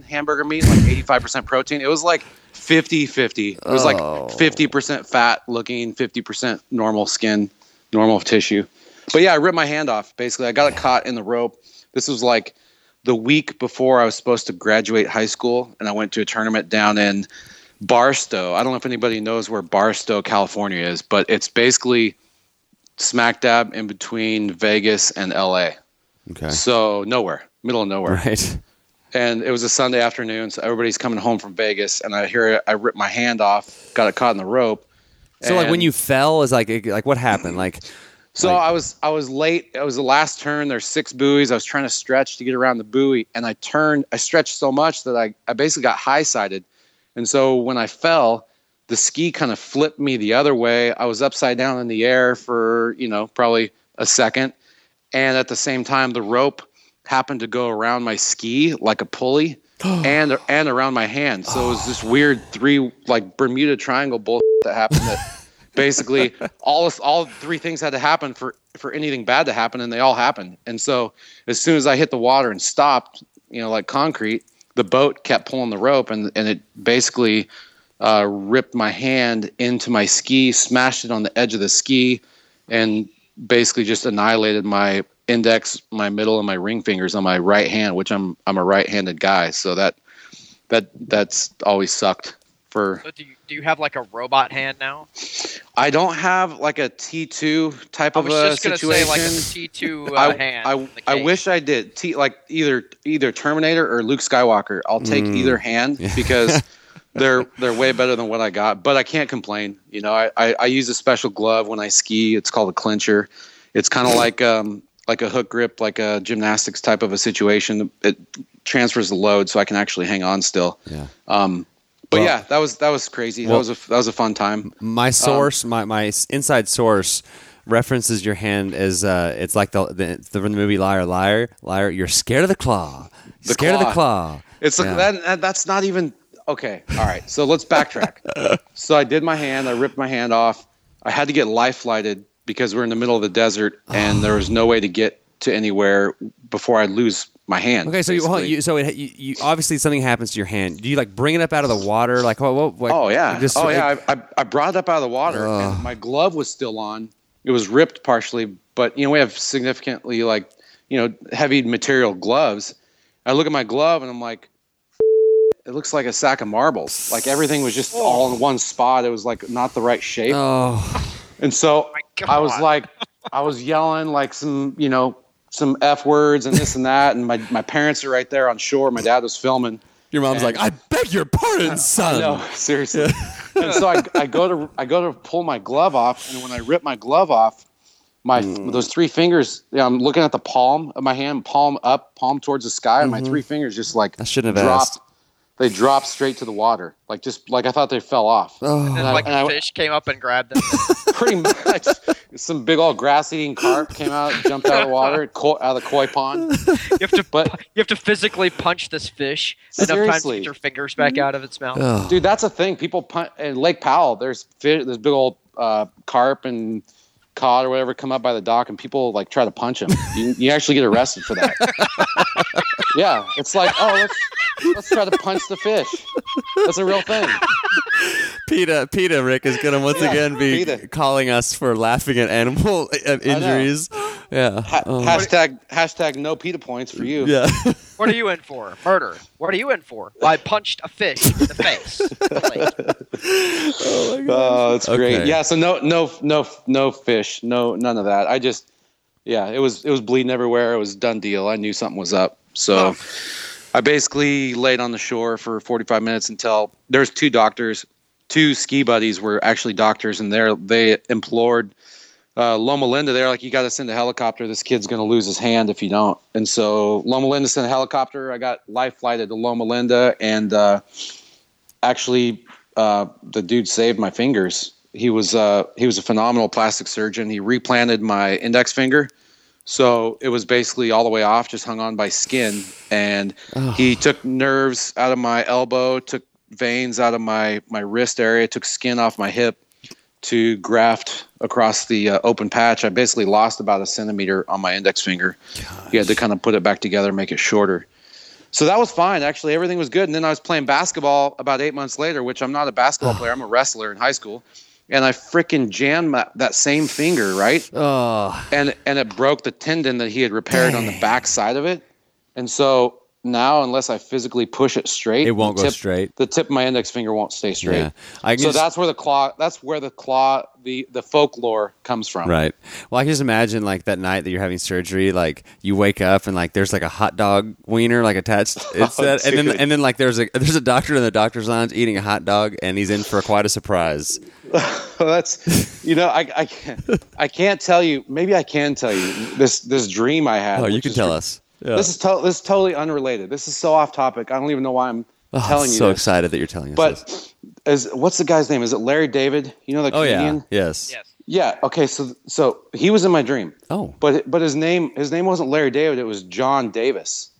hamburger meat, like 85% protein. It was like 50 50. It was Oh. like 50% fat looking, 50% normal skin, normal tissue. But yeah, I ripped my hand off. Basically, I got it caught in the rope. This was like the week before I was supposed to graduate high school, and I went to a tournament down in Barstow. I don't know if anybody knows where Barstow, California is, but it's basically smack dab in between Vegas and LA. okay. So nowhere, middle of nowhere. Right. And it was a Sunday afternoon, so everybody's coming home from Vegas, and I hear I ripped my hand off, got it caught in the rope. So like when you fell is like like what happened? Like So Like- I was I was late. It was the last turn. There's six buoys. I was trying to stretch to get around the buoy, and I turned. I stretched so much that I I basically got high sided, and so when I fell, the ski kind of flipped me the other way. I was upside down in the air for you know probably a second, and at the same time the rope happened to go around my ski like a pulley. and and around my hand, so it was this weird three like Bermuda Triangle bull that happened that basically all all three things had to happen for for anything bad to happen, and they all happened. And so as soon as I hit the water and stopped, you know, like concrete, the boat kept pulling the rope, and and it basically uh, ripped my hand into my ski, smashed it on the edge of the ski, and basically just annihilated my index, my middle, and my ring fingers on my right hand, which I'm I'm a right-handed guy, so that that that's always sucked. For So do you, do you have like a robot hand now? I don't have like a T two type I of was a just gonna situation. say like a T two uh, I, hand. I, I wish I did. T like either either Terminator or Luke Skywalker. I'll take Mm. either hand because they're they're way better than what I got. But I can't complain. You know, I, I, I use a special glove when I ski. It's called a clincher. It's kind of like um like a hook grip, like a gymnastics type of a situation. It transfers the load, so I can actually hang on still. Yeah. Um, but Well- yeah, that was that was crazy. Well- that was a that was a fun time. My source, my my inside source, references your hand as uh, it's like the the, the, movie Liar Liar Liar. You're scared of the claw. The scared of the claw. claw. It's Yeah. that. That's not even okay. All right, so let's backtrack. so I did my hand. I ripped my hand off. I had to get life flighted because we're in the middle of the desert and there was no way to get to anywhere before I lose my hand. Okay, so you, hold on, you so it, you, you obviously something happens to your hand. Do you like bring it up out of the water? Like what oh yeah. Just, oh like- yeah. I, I, I brought it up out of the water and my glove was still on. It was ripped partially, but you know we have significantly like you know heavy material gloves. I look at my glove and I'm like, it looks like a sack of marbles. Like everything was just oh. all in one spot. It was like not the right shape. Oh, And so oh My I was like, I was yelling like some, you know, some f words and this and that. And my, my parents are right there on shore. My dad was filming. your mom's like, I beg your pardon, son. No, seriously. and so I, I go to I go to pull my glove off, and when I rip my glove off, my mm. those three fingers. Yeah, I'm looking at the palm of my hand, palm up, palm towards the sky, and my mm-hmm. three fingers just like I shouldn't have dropped. asked. They dropped straight to the water, like just like I thought they fell off. Oh. And then, I- like and a I- fish came up and grabbed them. pretty much some big old grass eating carp came out jumped out of the water co- out of the koi pond You have to But- you have to physically punch this fish enough times to Seriously. get your fingers back out of its mouth. Ugh. dude that's a thing people punt in lake powell there's fish there's big old uh, carp and cod or whatever come up by the dock and people like try to punch them you, you actually get arrested for that yeah it's like oh let's let's try to punch the fish that's a real thing PETA, PETA, Rick is gonna once Yeah, again be PETA. calling us for laughing at animal uh, injuries. Yeah. ha- Oh. hashtag hashtag no PETA points for you yeah. What are you in for? Murder. What are you in for? I punched a fish in the face. Like, Oh, that's great. Okay. Yeah, so no, no, no, no fish, no, none of that. I just, yeah, it was, it was bleeding everywhere. It was done deal. I knew something was up. So, I basically laid on the shore for 45 minutes until there's two doctors, two ski buddies were actually doctors, and they they implored uh, Loma Linda. They're like, you got to send a helicopter. This kid's going to lose his hand if you don't. And so Loma Linda sent a helicopter. I got life flighted to Loma Linda, and uh, actually, uh, the dude saved my fingers. He was uh, he was a phenomenal plastic surgeon. He replanted my index finger. So it was basically all the way off, just hung on by skin. And he took nerves out of my elbow, took veins out of my, my wrist area, took skin off my hip to graft across the uh, open patch. I basically lost about a centimeter on my index finger. He had to kind of put it back together, make it shorter. So that was fine. Actually, everything was good. And then I was playing basketball about eight months later, which I'm not a basketball player. I'm a wrestler in high school. And I freaking jammed that, that same finger, right? Oh. and and it broke the tendon that he had repaired on the back side of it. And so now, unless I physically push it straight, It won't the go tip- straight. The tip of my index finger won't stay straight. Yeah. So just- that's where the claw. That's where the claw. The the folklore comes from. Right. Well, I can just imagine like that night that you're having surgery, like you wake up and like there's like a hot dog wiener like attached. It's that, and then Oh, and then like there's a there's a doctor in the doctor's lounge eating a hot dog, and he's in for quite a surprise. Well, that's you know I I can't I can't tell you. Maybe I can tell you this this dream I had. Oh, you can tell re- us. Yeah. This is to- this is totally unrelated. This is so off topic. I don't even know why I'm Oh, telling you so this. excited that you're telling us. this. But as what's the guy's name? Is it Larry David? You know the oh yeah, yes. yes. Yeah. Okay. So so he was in my dream. Oh, But but his name his name wasn't Larry David. It was John Davis.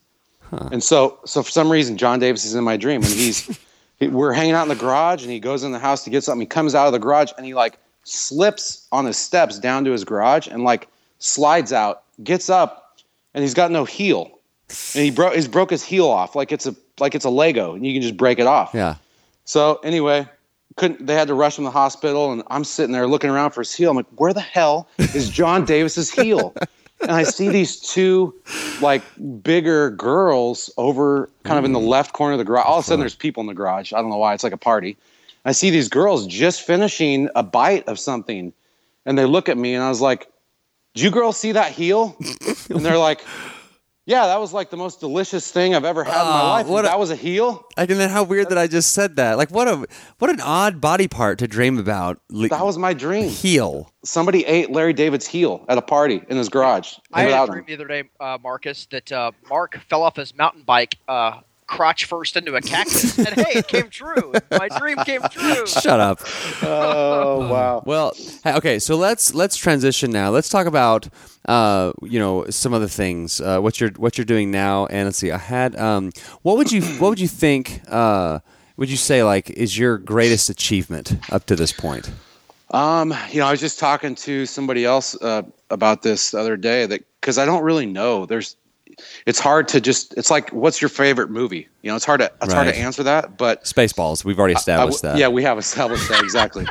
Huh. And so so for some reason John Davis is in my dream and he's he, we're hanging out in the garage and he goes in the house to get something. He comes out of the garage and he like slips on his steps down to his garage and like slides out, gets up, and he's got no heel. And he broke he's broke his heel off like it's a like it's a Lego and you can just break it off. Yeah. So anyway, couldn't they had to rush him to the hospital and I'm sitting there looking around for his heel. I'm like, where the hell is John Davis's heel? And I see these two like bigger girls over kind of in the mm. left corner of the garage. All of a sudden there's people in the garage. I don't know why. It's like a party. I see these girls just finishing a bite of something and they look at me and I was like, "Do you girls see that heel? and they're like, Yeah, that was like the most delicious thing I've ever had in my Oh, life. what a- that was a heel? Like, and then how weird that I just said that. Like, what a what an odd body part to dream about. Le- That was my dream. heel. somebody ate Larry David's heel at a party in his garage. I had a dream him. the other day, uh, Marcus, that uh, Mark fell off his mountain bike, uh, crotch first into a cactus, and hey, it came true. My dream came true. Shut up. Oh wow! Well, okay, so let's let's transition now. Let's talk about uh, you know some other things. Uh, what you're what you're doing now, and let's see. I had um, what would you what would you think? Uh, would you say like is your greatest achievement up to this point? Um, you know, I was just talking to somebody else uh, about this the other day that because I don't really know. There's, it's hard to just. It's like, what's your favorite movie? You know, it's hard to it's hard to answer that. But Spaceballs. We've already I established that. Yeah, we have established that exactly.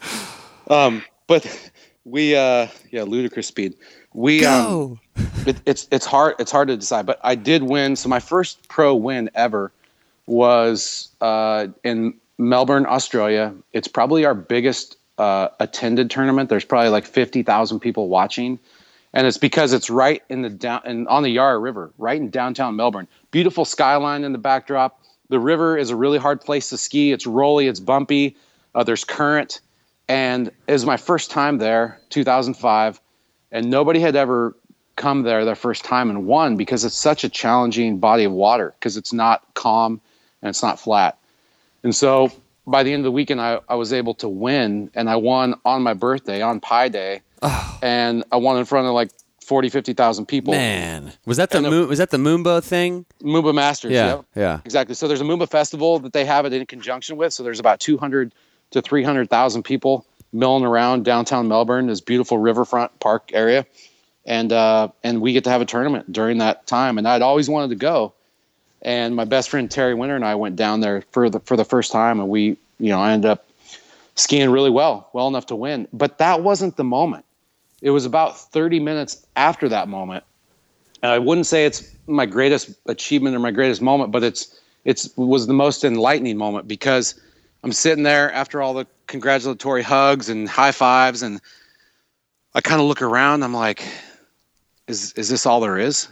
um, but we, uh, yeah, ludicrous speed. We um, it, it's it's hard it's hard to decide. But I did win. So my first pro win ever was uh, in Melbourne, Australia. It's probably our biggest uh, attended tournament. There's probably like fifty thousand people watching, and it's because it's right in the down and on the Yarra River, right in downtown Melbourne. Beautiful skyline in the backdrop. The river is a really hard place to ski. It's rolly, it's bumpy. Uh, there's current, and it was my first time there, 2005, and nobody had ever come there their first time and won because it's such a challenging body of water because it's not calm and it's not flat. And so by the end of the weekend, I, I was able to win, and I won on my birthday, on Pi Day, and I won in front of like 40, 50,000 people. Man, was that the And moon? Was that the Moomba thing? Moomba Masters. Yeah, yep. yeah. Exactly. So there's a Moomba festival that they have it in conjunction with. So there's about 200 to 300,000 people milling around downtown Melbourne, this beautiful riverfront park area, and uh, and we get to have a tournament during that time. And I'd always wanted to go, and my best friend Terry Winter and I went down there for the for the first time, and we you know I ended up skiing really well, well enough to win. But that wasn't the moment. It was about 30 minutes after that moment and I wouldn't say it's my greatest achievement or my greatest moment, but it's it's was the most enlightening moment because I'm sitting there after all the congratulatory hugs and high fives, and I kind of look around. I'm like, is is this all there is?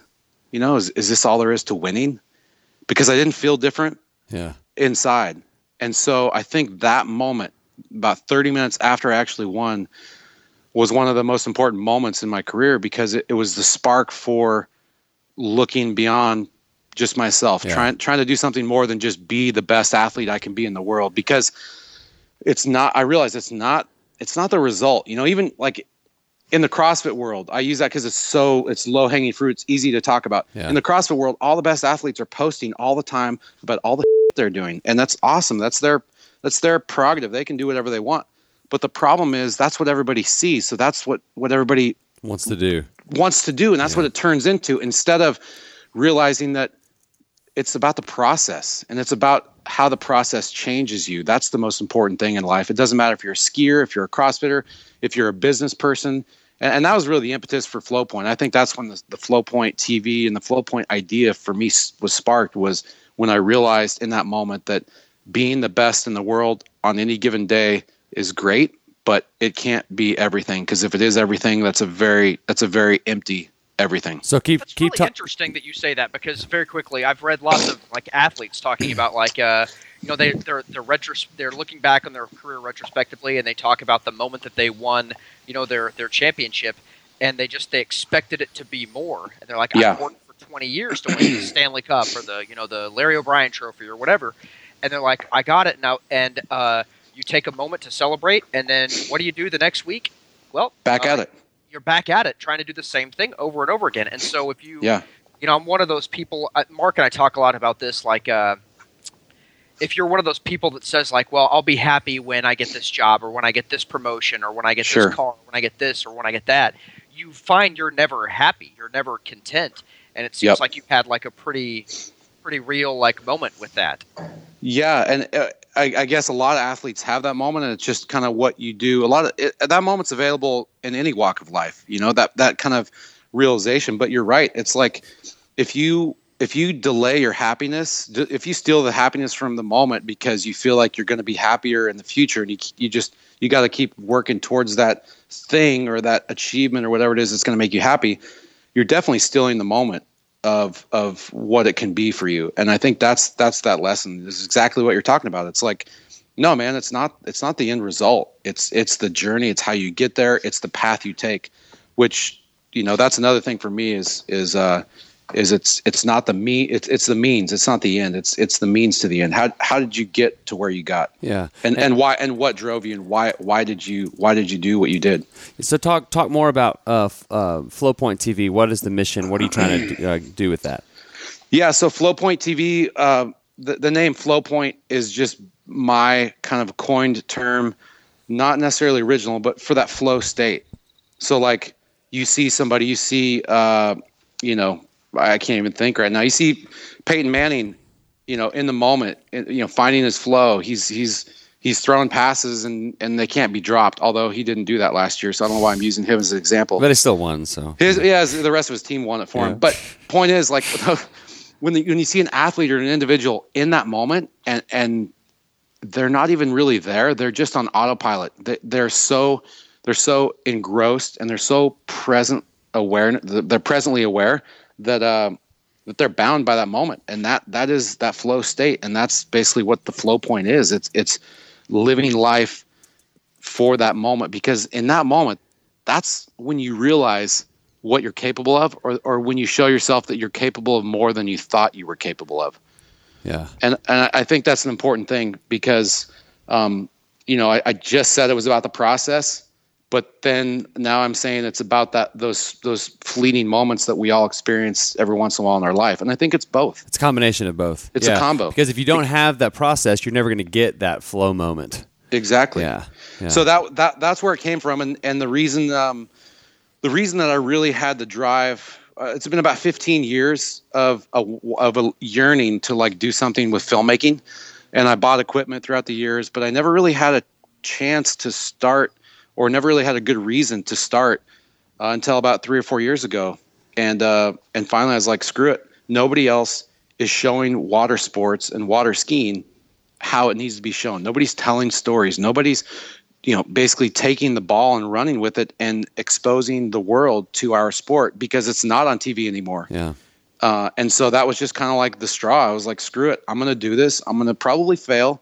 You know, is is this all there is to winning? Because I didn't feel different Yeah. inside. And so I think that moment, about 30 minutes after I actually won, was one of the most important moments in my career because it, it was the spark for looking beyond just myself, Yeah. trying trying to do something more than just be the best athlete I can be in the world. Because it's not I realize it's not it's not the result. You know, even like in the CrossFit world, I use that because it's so it's low hanging fruit. It's easy to talk about. Yeah. In the CrossFit world, all the best athletes are posting all the time about all the they're doing, and that's awesome. That's their that's their prerogative. They can do whatever they want. But the problem is that's what everybody sees. So that's what what everybody Wants to do. wants to do, and that's what it turns into. Instead of realizing that it's about the process and it's about how the process changes you. That's the most important thing in life. It doesn't matter if you're a skier, if you're a CrossFitter, if you're a business person. And, and that was really the impetus for Flowpoint. I think that's when the, the Flowpoint TV and the Flowpoint idea for me was sparked was when I realized in that moment that being the best in the world on any given day is great, but it can't be everything because if it is everything, that's a very that's a very empty everything. So keep That's keep really talking. interesting that you say that because very quickly I've read lots of like athletes talking about like uh, you know they they're they're retros- they're looking back on their career retrospectively and they talk about the moment that they won you know their their championship and they just they expected it to be more and they're like Yeah. I've worked for 20 years to win the Stanley Cup or the you know the Larry O'Brien Trophy or whatever and they're like I got it now and uh, you take a moment to celebrate and then what do you do the next week well Back uh, at it. you're back at it trying to do the same thing over and over again and so if you Yeah. you know i'm one of those people mark and i talk a lot about this like uh, if you're one of those people that says like, well, I'll be happy when I get this job or when I get this promotion or when I get Sure. this car, or when I get this or when I get that, you find you're never happy. You're never content, and it seems Yep. like you've had like a pretty, pretty real like moment with that. Yeah, and uh, I, I guess a lot of athletes have that moment, and it's just kind of what you do. A lot of it, that moment's available in any walk of life. You know that that kind of realization. But you're right. It's like if you if you delay your happiness, if you steal the happiness from the moment because you feel like you're going to be happier in the future, and you you just you got to keep working towards that thing or that achievement or whatever it is that's going to make you happy. You're definitely stealing the moment of of what it can be for you. And I think that's that's that lesson. This is exactly what you're talking about. It's like, no, man, it's not it's not the end result. It's it's the journey. It's how you get there. It's the path you take. Which you know that's another thing for me is is uh is it's it's not the me it's it's the means. It's not the end. It's it's the means to the end. How how did you get to where you got? Yeah. And and why and what drove you and why why did you why did you do what you did? So talk talk more about uh, uh, Flowpoint TV. What is the mission? What are you trying to do, uh, do with that? Yeah, so Flowpoint TV, uh, the, the name Flowpoint is just my kind of coined term, not necessarily original, but for that flow state. So, like, you see somebody, you see, uh, you know, I can't even think right now. You see Peyton Manning, you know, in the moment, you know, finding his flow. He's he's he's throwing passes and and they can't be dropped. Although he didn't do that last year, so I don't know why I'm using him as an example. But he still won, So His, yeah, the rest of his team won it for Yeah. him. But point is, like, when the, when you see an athlete or an individual in that moment, and and they're not even really there, they're just on autopilot. They, they're so they're so engrossed and they're so present aware. They're presently aware that uh, that they're bound by that moment, and that that is that flow state, and that's basically what the flow point is. It's it's living life for that moment. Because in that moment that's when you realize what you're capable of or, or when you show yourself that you're capable of more than you thought you were capable of. Yeah, and, and I- think that's an important thing because um, you know I, I just said it was about the process but then now i'm saying it's about that those those fleeting moments that we all experience every once in a while in our life and i think it's both it's a combination of both. It's a combo. Because if you don't have that process, you're never going to get that flow moment. exactly Yeah. yeah. So that that that's where it came from, and and the reason um, the reason that I really had the drive. Uh, it's been about 15 years of a, of a yearning to like do something with filmmaking, and I bought equipment throughout the years, but I never really had a chance to start, or never really had a good reason to start uh, until about three or four years ago, and uh, and finally I was like, screw it, nobody else is showing water sports and water skiing how it needs to be shown. Nobody's telling stories. Nobody's, you know, basically taking the ball and running with it and exposing the world to our sport because it's not on TV anymore. yeah. Uh, and so that was just kind of like the straw. I was like, screw it. I'm going to do this. I'm going to probably fail,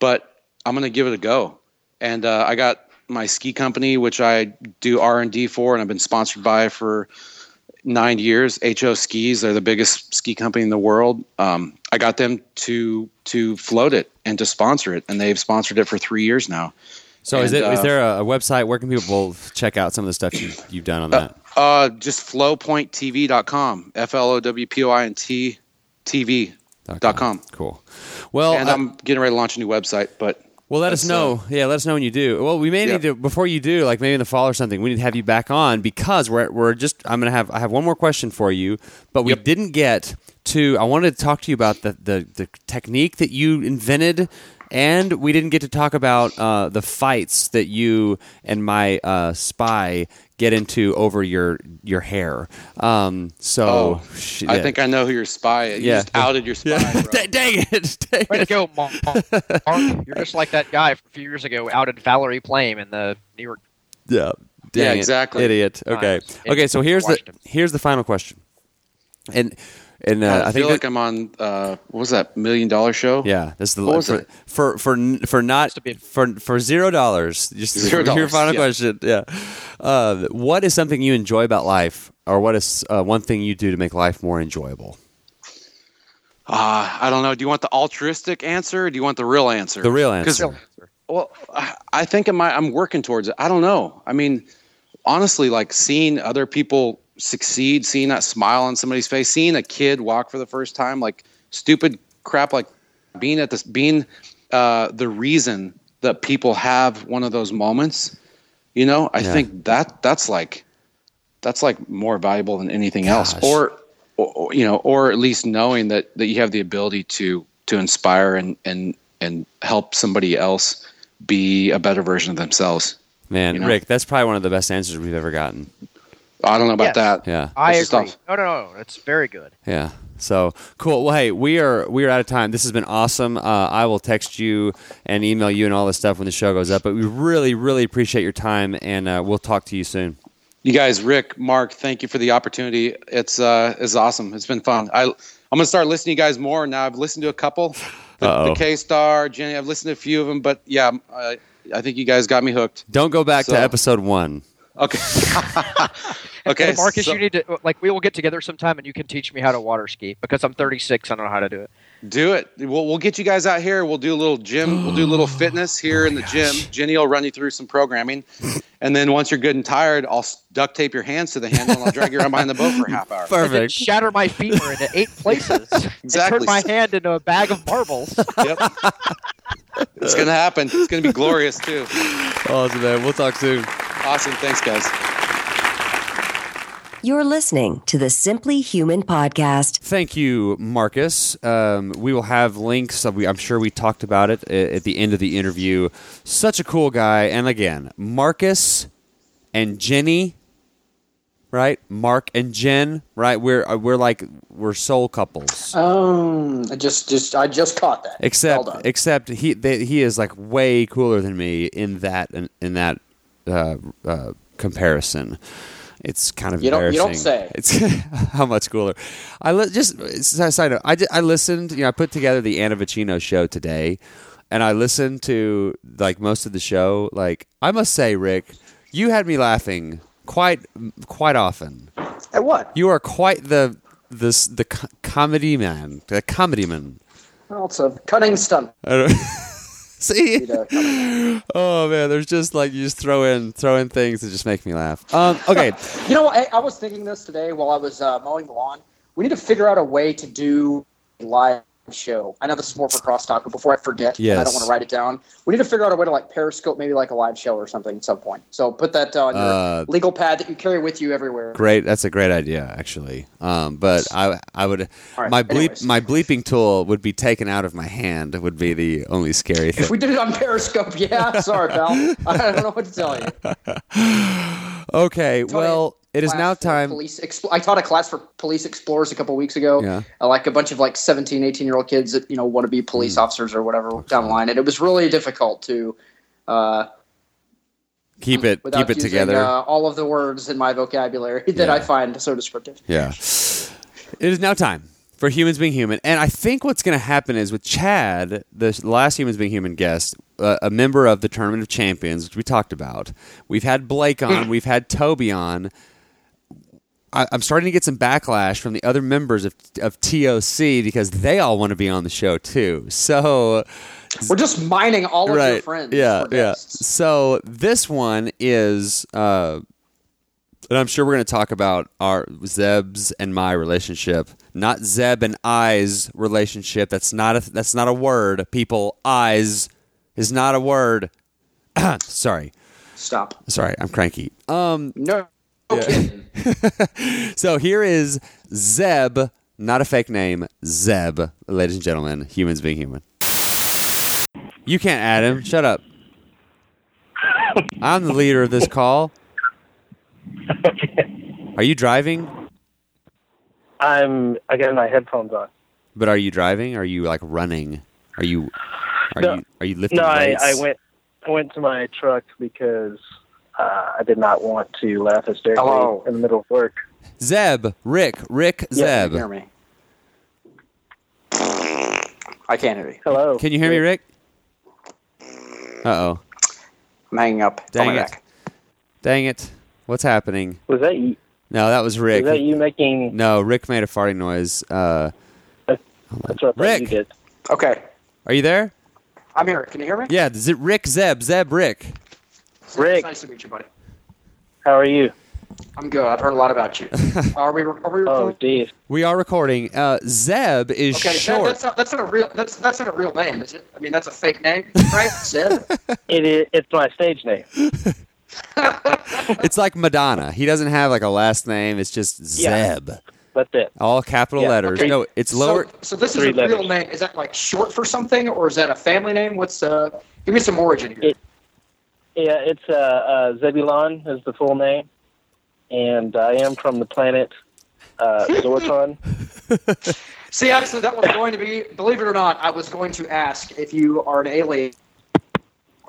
but I'm going to give it a go. And uh, I got my ski company, which I do R and D for, and I've been sponsored by for nine years. HO Skis, they're the biggest ski company in the world. Um, I got them to to float it and to sponsor it, and they've sponsored it for three years now. So is And, it is uh, there a, website where can people check out some of the stuff you, you've done on that? Uh, just flowpointtv.com, F L O W P O I N T TV dot com. Cool. Well, And uh, I'm getting ready to launch a new website, but Well, let us That's, know. yeah, let us know when you do. Well, we may Yeah. need to before you do, like maybe in the fall or something. We need to have you back on because we're we're just. I'm gonna have I have one more question for you, but we Yep. didn't get to. I wanted to talk to you about the the, the technique that you invented. And we didn't get to talk about uh, the fights that you and my uh, spy get into over your your hair. Um, so oh, sh- I yeah. think I know who your spy is. You Yeah. just outed your spy. Yeah. bro. Dang it! Dang Way to go, Mark. Mark. You're just like that guy a few years ago outed Valerie Plame in the New York. Yeah. Yeah, Dang it. exactly. Idiot. Okay. Times. Okay. So here's the here's the final question. And and uh, I, I, think feel that- like I'm on. Uh, what was that million dollar show? yeah, this is the What was for, it? for for for not for for zero dollars. Just Zero your final yeah. question. Yeah. Uh, what is something you enjoy about life, or what is uh, one thing you do to make life more enjoyable? Uh, I don't know. Do you want the altruistic answer? or Do you want the real answer? The real answer. Well, I- I think I'm, I'm working towards it. I don't know. I mean, honestly, like seeing other people succeed, seeing that smile on somebody's face, seeing a kid walk for the first time, like stupid crap like being at this, being uh, the reason that people have one of those moments. You know, I Yeah. think that that's like that's like more valuable than anything else, Gosh. or, or or, you know, or at least knowing that that you have the ability to to inspire and and and help somebody else be a better version of themselves. Man, You know? Rick, that's probably one of the best answers we've ever gotten. I don't know about Yes. that. Yeah. I That's agree. just No, no, no. It's very good. Yeah. So cool. Well, hey, we are we are out of time. This has been awesome. Uh, I will text you and email you and all this stuff when the show goes up. But we really, really appreciate your time, and uh, we'll talk to you soon. You guys, Rick, Mark, thank you for the opportunity. It's uh, it's awesome. It's been fun. I I'm gonna start listening to you guys more now. I've listened to a couple, the, the K Star, Jenny. I've listened to a few of them, but yeah, I, I think you guys got me hooked. Don't go back So- to episode one. Okay. okay, Hey, Marcus, so- you need to like we will get together sometime and you can teach me how to water ski because I'm 36. I don't know how to do it. do it. We'll we'll get you guys out here. We'll do a little gym. We'll do a little fitness here in the oh gym. Jenny will run you through some programming, and then once you're good and tired, I'll duct tape your hands to the handle and I'll drag you around behind the boat for a half hour. And then Perfect. shatter my femur into eight places. Exactly. And turn my hand into a bag of marbles. Yep. it's gonna happen. It's gonna be glorious too. Awesome, man. We'll talk soon. Awesome. Thanks, guys. You're listening to the Simply Human podcast. Thank you, Marcus. Um, we will have links. uh, I'm sure we talked about it at the end of the interview. Such a cool guy. And again, Marcus and Jenny, right? Mark and Jen, right? We're uh, we're like we're soul couples. Um, I just, just, I just caught that. Except, well except he they, he is like way cooler than me in that in, in that uh, uh, comparison. It's kind of You don't- you don't say. It's how much cooler. I li- just side note. I, di- I listened. You know, I put together the Anna Vicino show today, and I listened to like most of the show. Like I must say, Rick, you had me laughing quite quite often. At what? You are quite the this the co- comedy man, the comedy man. Well, it's a cunning stunt. See, oh man, there's just like you just throw in throw in things that just make me laugh. Um, okay, You know, I, I was thinking this today while I was uh, mowing the lawn. We need to figure out a way to do live show. I know this is more for crosstalk, but before I forget, and I don't want to write it down. We need to figure out a way to like Periscope, maybe like a live show or something at some point. So put that on your Uh, legal pad that you carry with you everywhere. great. That's a great idea, actually. Um, but I I would right, my bleep anyways. my bleeping tool would be taken out of my hand. Would be the only scary thing. If we did it on Periscope, yeah, sorry, pal. I don't know what to tell you. Okay, well, it is now time. Police expl- I taught a class for police explorers a couple weeks ago. Yeah. Uh, like a bunch of like 17, 18 year old kids that you know want to be police Hmm. officers or whatever down the line, and it was really difficult to uh, Keep it keep it using, together. Uh, all of the words in my vocabulary that Yeah. I find so descriptive. Yeah. It is now time for humans being human. And I think what's going to happen is with Chad, the last humans being human guest, uh, a member of the Tournament of Champions, which we talked about. We've had Blake on, we've had Toby on. I, I'm starting to get some backlash from the other members of, of TOC because they all want to be on the show too. So, We're just mining all of your friends. Yeah, for yeah. So this one is, uh, and I'm sure we're going to talk about our Zeb's and my relationship, not Zeb and I's relationship. That's not a that's not a word. People, I's is not a word. sorry, Stop. sorry, I'm cranky. Um, No. Kidding. so here is Zeb, not a fake name, Zeb, ladies and gentlemen, humans being human. You can't add him. Shut up. I'm the leader of this call. Okay. Are you driving? I'm I got my headphones on. But are you driving? Are you like running? Are you are No. you are you lifting No, I. I went I went to my truck because uh, I did not want to laugh hysterically Hello. in the middle of work. Zeb, Rick, Rick, Yeah, Zeb. you hear me? I can't hear you. Hello. Can you hear me, Rick? Uh oh. I'm hanging up. Dang it. back. Dang it. What's happening? Was that you? No, that was Rick. Was that you making? No, Rick made a farting noise. Uh, That's what I thought Rick. you did. Okay. are you there? I'm here. Can you hear me? Yeah, is it Rick Zeb? Zeb Rick. Rick. It's nice to meet you, buddy. How are you? I'm good. I've heard a lot about you. Are we? Are we Oh, recording? geez. We are recording. Uh, Zeb is Okay, that, short. that's not that's not a real that's that's not a real name, is it? I mean, that's a fake name, right? Zeb. It is, it's my stage name. It's like Madonna. He doesn't have like a last name. It's just Yeah. Zeb. That's it. All capital Yeah, letters. three- No, it's lower. So, so this is Three a real name. Is that like short for something, or is that a family name? What's uh? Give me some origin here. It- Yeah, it's uh, uh, Zebulon is the full name, and I am from the planet uh, Zorton. See, actually, that was going to be. Believe it or not, I was going to ask if you are an alien.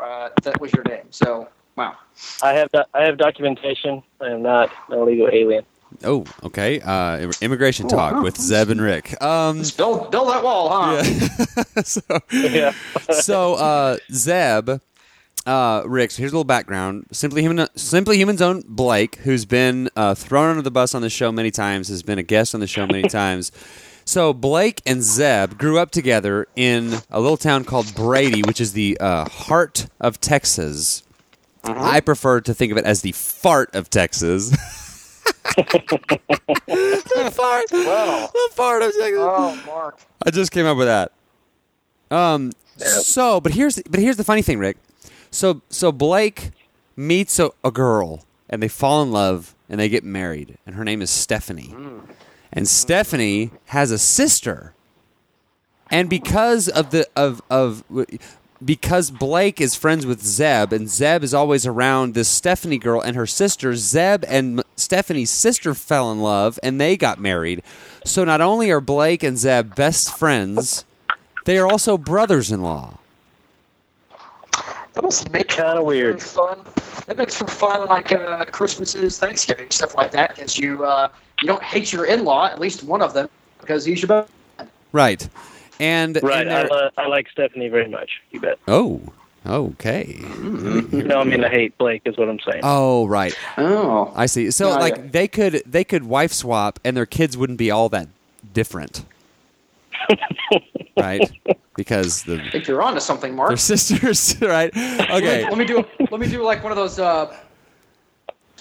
Uh, that was your name. So, wow. I have do- I have documentation. I am not an illegal alien. Oh, okay. Uh, immigration Oh, talk wow. with Zeb and Rick. Um, Build build that wall, huh? yeah. so, Yeah. so uh, Zeb, uh, Rick. So here's a little background. Simply human, simply human's own Blake, who's been uh, thrown under the bus on the show many times, has been a guest on the show many times. So Blake and Zeb grew up together in a little town called Brady, which is the uh, heart of Texas. I prefer to think of it as the fart of Texas. the fart, Wow. the fart of Texas. Oh, Mark. I just came up with that. Um. So, but here's but here's the funny thing, Rick. So so Blake meets a, a girl and they fall in love and they get married and her name is Stephanie. Mm. And Stephanie has a sister. And because of the of of because Blake is friends with Zeb and Zeb is always around this Stephanie girl and her sister, Zeb and Stephanie's sister fell in love and they got married. So not only are Blake and Zeb best friends, they are also brothers-in-law. That must make Kinda weird. Fun. That makes for fun, like uh, Christmases, Thanksgiving, stuff like that. Because you uh, you don't hate your in-law, at least one of them, because he's your best. Right. And Right. and I, they're- lo- I like Stephanie very much. You bet. oh, okay. No, I mean I hate Blake is what I'm saying. Oh, right. Oh. I see. So Yeah, like yeah. they could they could wife swap and their kids wouldn't be all that different. right? Because the I think you're onto something, Mark. they're sisters, right? Okay. Let me do let me do like one of those uh,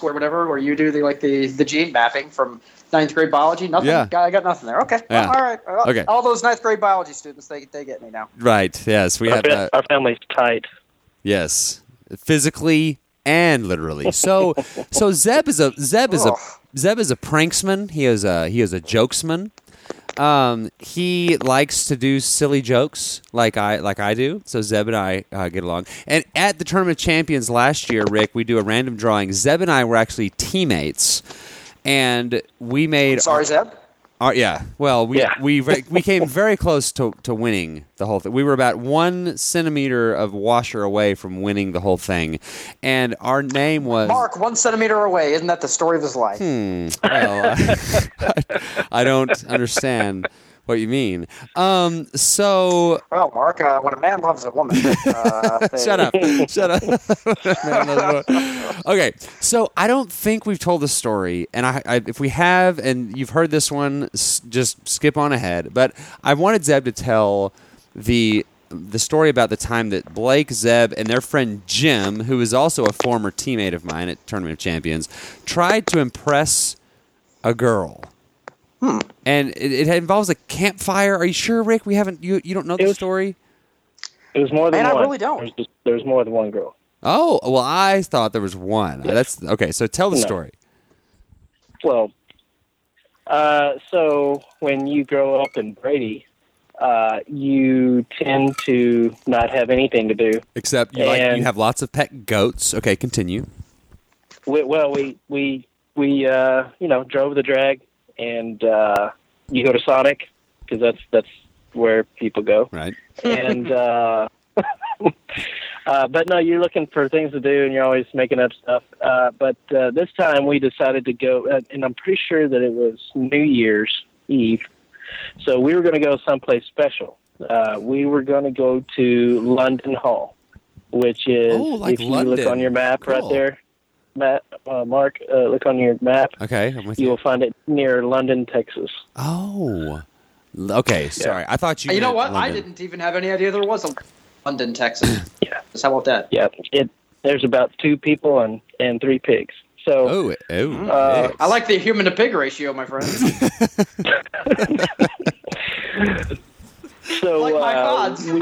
or whatever, where you do the like the the gene mapping from ninth grade biology. Nothing. Yeah. Got- I got nothing there. Okay. Yeah. Well, all right. Well, Okay. All those ninth grade biology students, they they get me now. Right. Yes, we our, have fa- our family's tight. yes. Physically and literally. So so Zeb is a Zeb is a Zeb is a pranksman. He is a he is a jokesman. Um, he likes to do silly jokes like I like I do. So Zeb and I uh, get along. And at the tournament of champions last year, Rick, we do a random drawing. Zeb and I were actually teammates, and we made Sorry, Zeb. Our, yeah. Well, we Yeah. we we came very close to, to winning the whole thing. We were about one centimeter of washer away from winning the whole thing, and our name was Mark, one centimeter away. Isn't that the story of his life? Hmm. Well, I, I don't understand what you mean. Um. So Well, Mark, uh, when a man loves a woman, uh, they- shut up. Shut up. Man, that's what- okay, so I don't think we've told the story, and I, I, if we have, and you've heard this one, s- just skip on ahead. But I wanted Zeb to tell the the story about the time that Blake, Zeb, and their friend Jim, who is also a former teammate of mine at Tournament of Champions, tried to impress a girl. And it, it involves a campfire. Are you sure, Rick? We haven't. You you don't know It the was- story? It was more than Man, I really don't. There's, just, there's more than one girl. Oh well, I thought there was one. That's okay. So tell the No. story. Well, uh, so when you grow up in Brady, uh, you tend to not have anything to do. Except you like you have lots of pet goats. Okay, continue. We, well, we we we uh, you know drove the drag, and uh, you go to Sonic because that's that's where people go. Right. and uh, uh, but no, you're looking for things to do, and you're always making up stuff. Uh, but uh, this time we decided to go, uh, and I'm pretty sure that it was New Year's Eve, so we were going to go someplace special. Uh, we were going to go to London Hall, which is Oh, like if you London. look on your map right there, Matt, uh, Mark, uh, look on your map. Okay, I'm with You you. will find it near London, Texas. Oh. Okay, sorry. I thought you. You know meant what? I didn't even have any idea there was a London, Texas. Yeah. How about that? Yeah, it. There's about two people and and three pigs. So Oh, oh. Uh, pigs. I like the human to pig ratio, my friend. so like my uh, odds. we-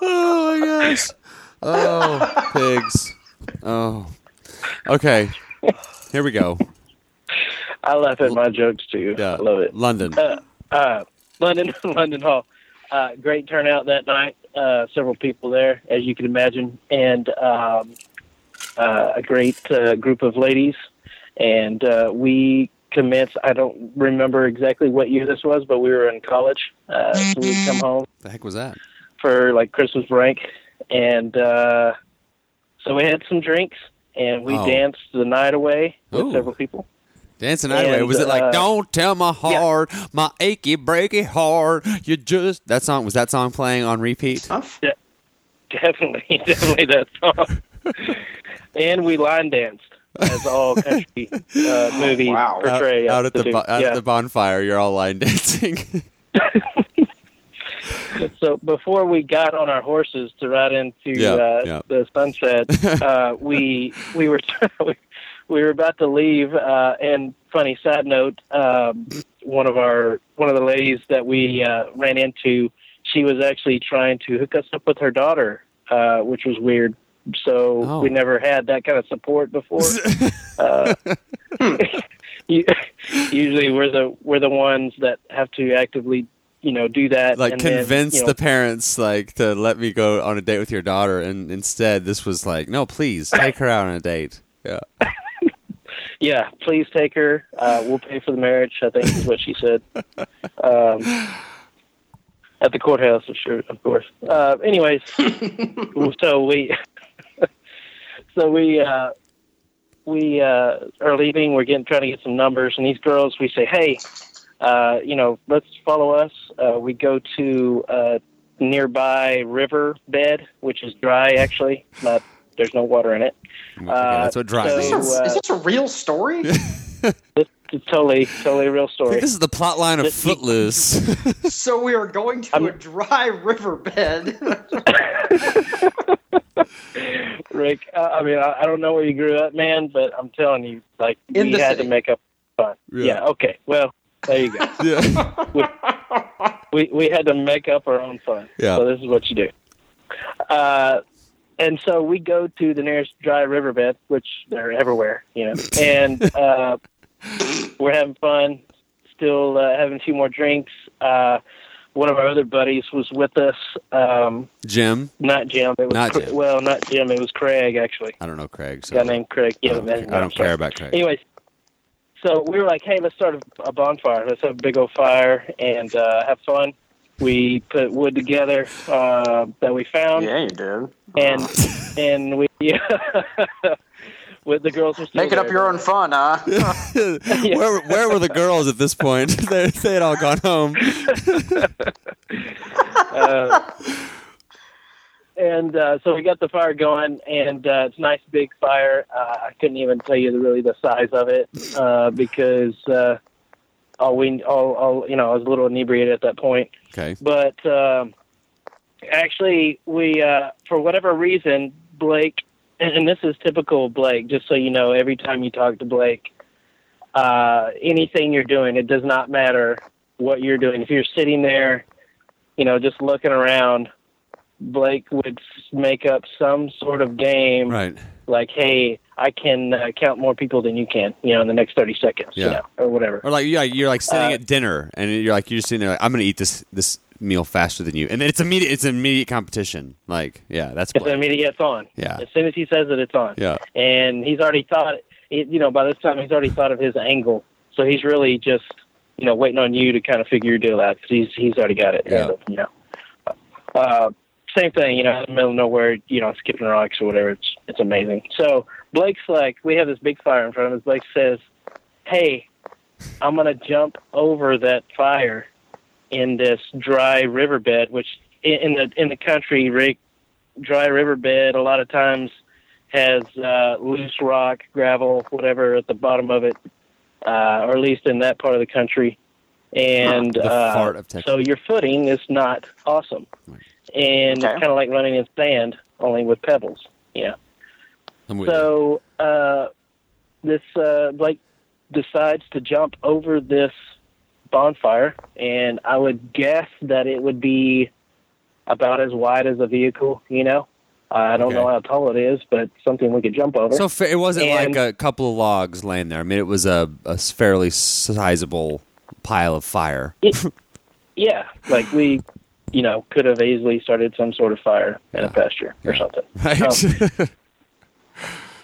oh my gosh. Oh, pigs. Oh. Okay. Here we go. I laugh at my jokes too. Yeah. I love it. London. uh, London, London Hall. Uh, great turnout that night. Uh, several people there, as you can imagine, and um, uh, a great uh, group of ladies. And uh, we commenced. I don't remember exactly what year this was, but we were in college. Uh, so we'd come home the heck was that? for like Christmas break, and uh, so we had some drinks and we Oh. danced the night away with Ooh. several people. Dancing anyway. And, away. Was it like uh, "Don't tell my heart, my achy breaky heart"? You just that song was that song playing on repeat? Huh? Definitely, definitely that song. and we line danced, as all country uh, movies Wow. Out, portray. us out at to the bo- out yeah. at the bonfire, you're all line dancing. So before we got on our horses to ride into Yeah, uh, yeah. the sunset, uh, we we were we were about to leave. Uh, and funny side note, um, one of our one of the ladies that we uh, ran into, she was actually trying to hook us up with her daughter, uh, which was weird. So Oh. we never had that kind of support before. uh, usually we're the we're the ones that have to actively you know do that like and then, convince you know, the parents like to let me go on a date with your daughter, and instead this was like, no, please take her out on a date. Yeah. yeah please take her uh we'll pay for the marriage i think is what she said um at the courthouse of sure of course uh anyways so we so we uh we uh are leaving we're getting trying to get some numbers and these girls we say hey uh you know let's follow us uh we go to a nearby river bed which is dry actually not there's no water in it Okay, that's what dry so, Is this, a, uh, is this a real story? It's totally, totally a real story. this is the plot line of This- Footloose. so we are going to a dry riverbed. Rick, uh, I mean, I, I don't know where you grew up, man, but I'm telling you, like, In we had city. to make up fun. Yeah. Yeah. okay. Well, there you go. yeah. we we had to make up our own fun. Yeah. So this is what you do. Uh, and so we go to the nearest dry riverbed, which they're everywhere, you know, and uh, we're having fun, still uh, having a few more drinks. Uh, one of our other buddies was with us. Um, Jim. not Jim. It was Not Cra- Jim. Well, not Jim. It was Craig, actually. I don't know Craig. So guy named Craig. I Yeah, don't, man, I don't care about Craig. Anyways, so we were like, hey, let's start a, a bonfire. Let's have a big old fire and uh, have fun. We put wood together uh, that we found, yeah, you did. and and we yeah, with the girls were still Make it up there. your own fun, huh? where where were the girls at this point? they they had all gone home. uh, and uh, so we got the fire going, and uh, it's a nice big fire. Uh, I couldn't even tell you the, really the size of it uh, because uh, all we all, all you know I was a little inebriated at that point. Okay. But um, actually, we uh, for whatever reason, Blake, and, and this is typical of Blake. Just so you know, every time you talk to Blake, uh, anything you're doing, it does not matter what you're doing. If you're sitting there, you know, just looking around, Blake would make up some sort of game Right. like, "Hey, I can uh, count more people than you can," you know, in the next thirty seconds, you Yeah. know, or whatever. Or like yeah, you're like sitting Uh, at dinner and you're like you're just sitting there like I'm gonna eat this this meal faster than you, and then it's immediate. It's immediate competition. Like yeah, that's It's Blake. immediate. It's on. Yeah. As soon as he says it, it's on. yeah. and he's already thought it, you know by this time he's already thought of his angle so he's really just you know waiting on you to kind of figure your deal out because he's he's already got it Yeah. you know uh same thing you know in the middle of nowhere you know skipping rocks or whatever. It's it's amazing. So blake's like we have this big fire in front of us. Blake says hey i'm gonna jump over that fire in this dry riverbed which in, the in the country rick dry riverbed a lot of times has uh, loose rock, gravel, whatever at the bottom of it, uh, or at least in that part of the country. And uh, of so your footing is not awesome, and Okay. it's kind of like running in sand, only with pebbles. Yeah. I'm with. So uh, this uh, Blake decides to jump over this bonfire, and I would guess that it would be about as wide as a vehicle. You know, I don't know how tall it is, but something we could jump over. So fa- it wasn't And- like a couple of logs laying there. I mean, it was a, a fairly sizable pile of fire. yeah, like we, you know, could have easily started some sort of fire in a pasture or something, Right?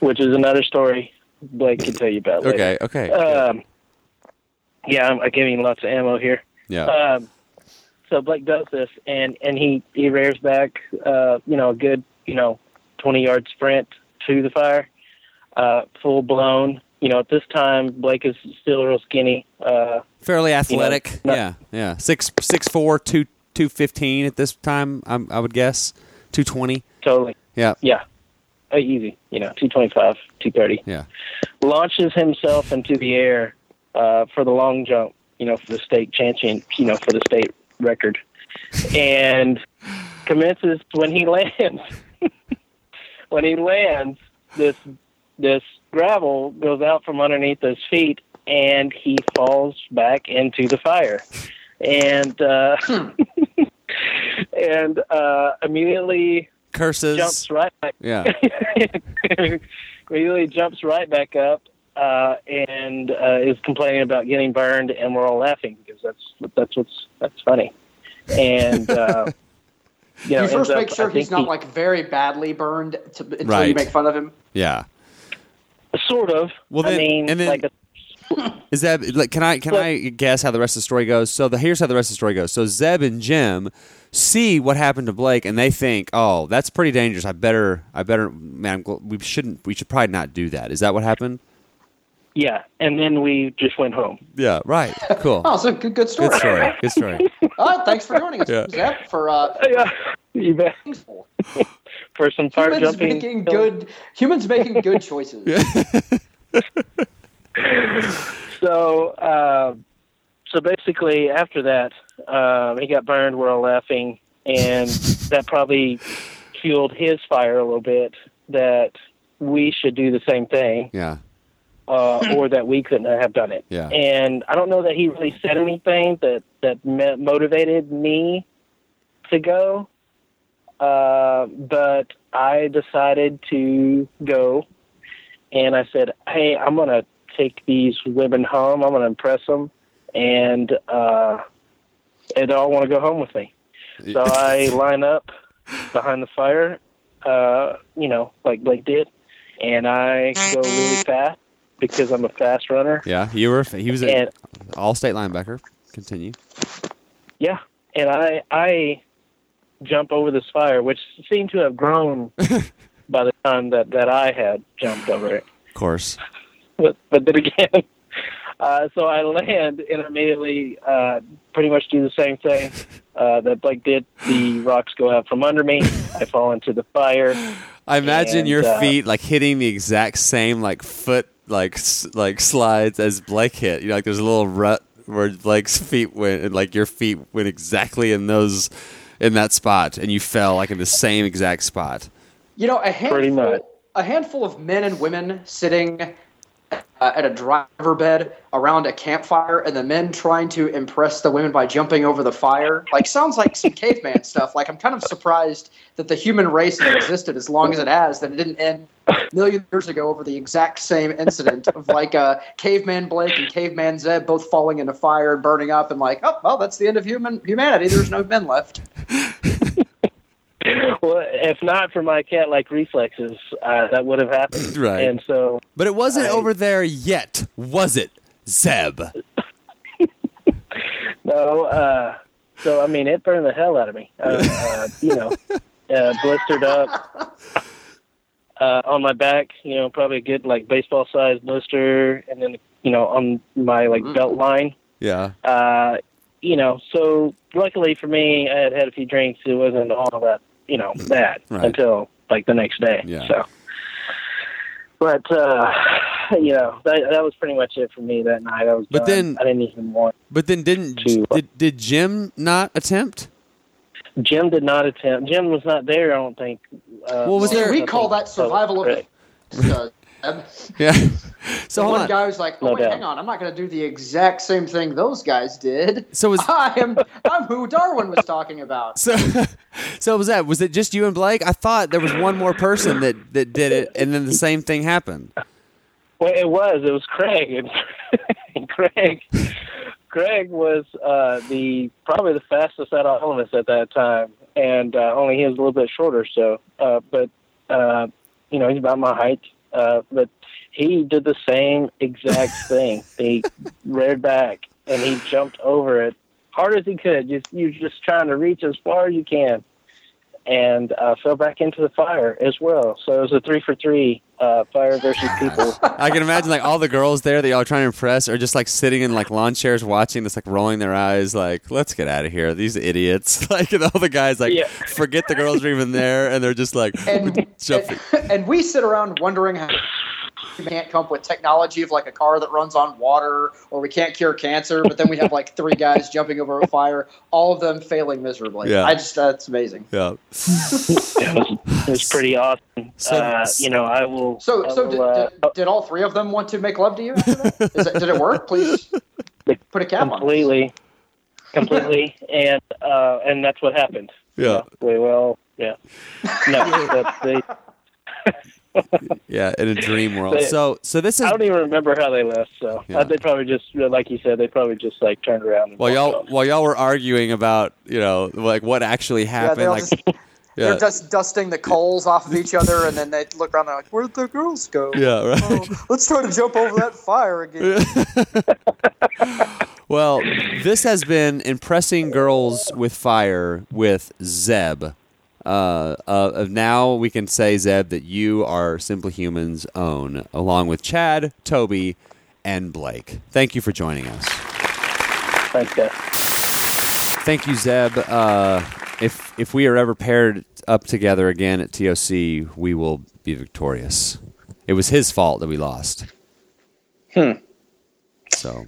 which is another story Blake can tell you about. later. okay. Okay. Um, yeah, I'm, I'm giving lots of ammo here. yeah. Um, so Blake does this, and and he he rears back, uh, you know, a good you know, twenty yard sprint to the fire, uh, full blown. You know, at this time Blake is still real skinny. Uh, fairly athletic. no- yeah. Yeah. Six six four two two fifteen at this time. I'm, I would guess two twenty. totally, Yeah. yeah, uh, easy. You know, two twenty five, two thirty. Yeah. Launches himself into the air uh, for the long jump. You know, for the state champion. You know, for the state record, and commences when he lands. when he lands, this this gravel goes out from underneath his feet, and he falls back into the fire, and uh, and uh, immediately Curses. jumps right back. Yeah. immediately jumps right back up uh, and uh, is complaining about getting burned, and we're all laughing because that's that's what's that's funny. And uh, you know, you first ends up- make sure he's not he- like very badly burned to, until you make fun of him. Yeah. sort of. Well, I then- mean, and then- like a, Is that like? Can I can Well- I guess how the rest of the story goes? So the here's how the rest of the story goes. So Zeb and Jim see what happened to Blake, and they think, "Oh, that's pretty dangerous. I better, I better, man, gl- we shouldn't, we should probably not do that." Is that what happened? yeah, and then we just went home. Yeah. Right. Cool. Oh, so good, good story. Good story. Good story. All right, thanks for joining us, Yeah. Zeb, for uh, Yeah, you bet. For some fire humans jumping. making good humans making good choices. So, uh, so basically, after that, um, he got burned. We're all laughing, and that probably fueled his fire a little bit. That we should do the same thing, Yeah. uh, or that we couldn't have done it. Yeah. And I don't know that he really said anything that that motivated me to go, uh, but I decided to go, and I said, "Hey, I'm gonna take these women home. I'm gonna impress them, and uh, they all want to go home with me." So I line up behind the fire, uh, you know, like Blake did, and I go really fast because I'm a fast runner. Yeah. You were. He was an all-state linebacker. Continue. yeah, and I I jump over this fire, which seemed to have grown by the time that that I had jumped over it. Of course. But but then again, uh, so I land and immediately uh, pretty much do the same thing uh, that Blake did. The rocks go out from under me. I fall into the fire. I imagine And, your uh, feet like hitting the exact same like foot like like slides as Blake hit. You know, like there's a little rut where Blake's feet went, and like your feet went exactly in those in that spot, and you fell like in the same exact spot. You know, a Pretty much. handful, a handful of men and women sitting uh, at a driver bed around a campfire, and the men trying to impress the women by jumping over the fire. Like, sounds like some caveman stuff. Like, I'm kind of surprised that the human race has existed as long as it has, that it didn't end millions of years ago over the exact same incident of like uh, caveman Blake and caveman Zeb both falling into fire and burning up, and like, oh, well, that's the end of human humanity. There's no men left. Well, if not for my cat-like reflexes, uh, that would have happened. Right. And so But it wasn't I- over there yet, was it, Zeb? No, uh, so I mean, it burned the hell out of me. Uh, uh, you know, uh, blistered up uh, on my back. You know, probably a good like baseball sized blister, and then you know on my like belt line. Yeah. Uh, you know, so luckily for me, I had had a few drinks. It wasn't all that you know that Right. until like the next day. Yeah. So, but uh, you know, that that was pretty much it for me that night. I was. But done. then- I didn't even want. But then didn't To- did, did Jim not attempt? Jim did not attempt. Jim was not there. I don't think. Uh, Well, was there- we call that survival of the uh, Zeb. Yeah. So hold one on. guy was like, "Oh No wait, doubt. hang on, I'm not going to do the exact same thing those guys did. So was I am I'm who Darwin was talking about." so so was that was it just you and Blake? I thought there was one more person that that did it, and then the same thing happened. Well, it was. It was Craig, and, and Craig, Craig was uh, the probably the fastest out of all of us at that time, and uh, only he was a little bit shorter. So, uh, but uh, you know, he's about my height. Uh, but he did the same exact thing. He reared back and he jumped over it hard as he could. Just you're just trying to reach as far as you can, and uh, fell back into the fire as well. So it was a three for three, uh, fire versus people. I can imagine like all the girls there that y'all are trying to impress are just like sitting in like lawn chairs watching this, like rolling their eyes, like let's get out of here, these idiots. Like and all the guys like Yeah. forget the girls are even there, and they're just like And, jumping. and and we sit around wondering how we can't come up with technology of like a car that runs on water, or we can't cure cancer. But then we have like three guys jumping over a fire, all of them failing miserably. Yeah. I just that's amazing. Yeah. it, was, it was pretty awesome. So- uh, you know, I will. So I so will, did, uh, did, did all three of them want to make love to you? After that? Is it, did it work? Please put a cap on. completely, completely, and uh, and that's what happened. Yeah. we will. yeah. No, that, they, Yeah, in a dream world. They- So so this is I don't even remember how they left. So Yeah. uh, they probably just, like you said, they probably just like turned around. And while y'all off. while y'all were arguing about you know like what actually happened. they're, like just, yeah, they're just dusting the coals off of each other, and then they look around. They're like, "Where'd the girls go? yeah, right. Oh, let's try to jump over that fire again." Well, this has been impressing girls with fire with Zeb. Uh, uh, of now we can say Zeb that you are Simply Humans' own, along with Chad, Toby, and Blake. Thank you for joining us. Thanks, guys. Thank you, Zeb. Uh, if if we are ever paired up together again at TOC, we will be victorious. It was his fault that we lost. Hmm. So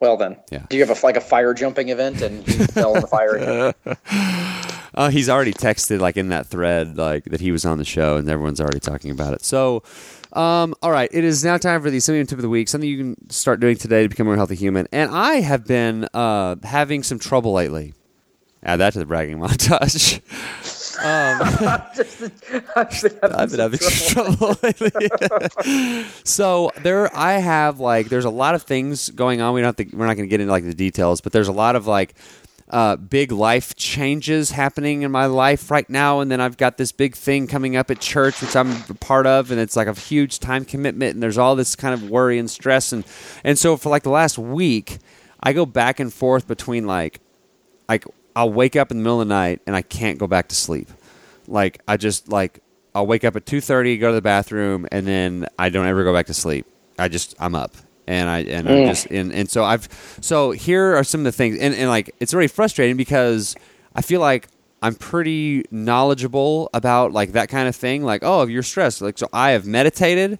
Well then, Yeah. do you have a like a fire jumping event and you fell in the fire? Uh, he's already texted like in that thread like that he was on the show and everyone's already talking about it. So, um, all right, it is now time for the Simply Human tip of the week. Something you can start doing today to become a more healthy human. And I have been uh, having some trouble lately. Add that to the bragging montage. I've been having some trouble lately. so there, I have like, there's a lot of things going on. We don't have to, we're not going to get into like the details, but there's a lot of like uh, big life changes happening in my life right now, and then I've got this big thing coming up at church, which I'm a part of, and it's like a huge time commitment, and there's all this kind of worry and stress, and and so for like the last week, I go back and forth between like like I'll wake up in the middle of the night and I can't go back to sleep. Like I just like I'll wake up at two thirty, go to the bathroom, and then I don't ever go back to sleep. I just I'm up and I and I'm just and, and so I've so here are some of the things and, and like it's really frustrating because I feel like I'm pretty knowledgeable about like that kind of thing. Like oh, if you're stressed, like so I have meditated.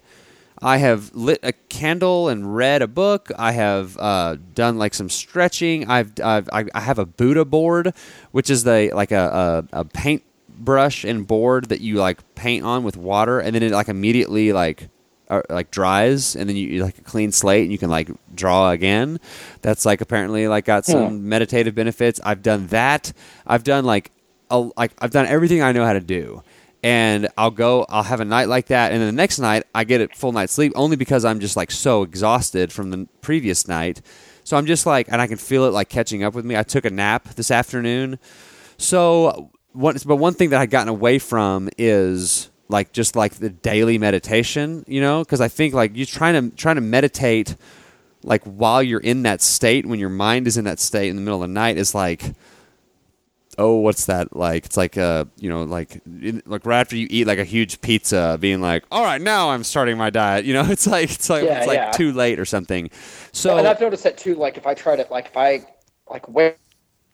I have lit a candle and read a book. I have uh, done like some stretching. I've, I've I I have a Buddha board, which is the like a, a, a paint brush and board that you like paint on with water, and then it like immediately like uh, like dries, and then you, you like a clean slate, and you can like draw again. That's like apparently like got some meditative benefits. I've done that. I've done like a, like I've done everything I know how to do and I'll go, I'll have a night like that, and then the next night I get a full night's sleep only because I'm just like so exhausted from the previous night. So I'm just like, and I can feel it like catching up with me. I took a nap this afternoon. So, what, but one thing that I'd gotten away from is like just like the daily meditation, you know, because I think like you trying to trying to meditate like while you're in that state when your mind is in that state in the middle of the night is like oh, what's that like? It's like uh, you know, like like right after you eat like a huge pizza, being like, all right, now I'm starting my diet. You know, it's like it's like Yeah, it's like yeah. too late or something. So and I've noticed that too. Like if I try to, like if I like wait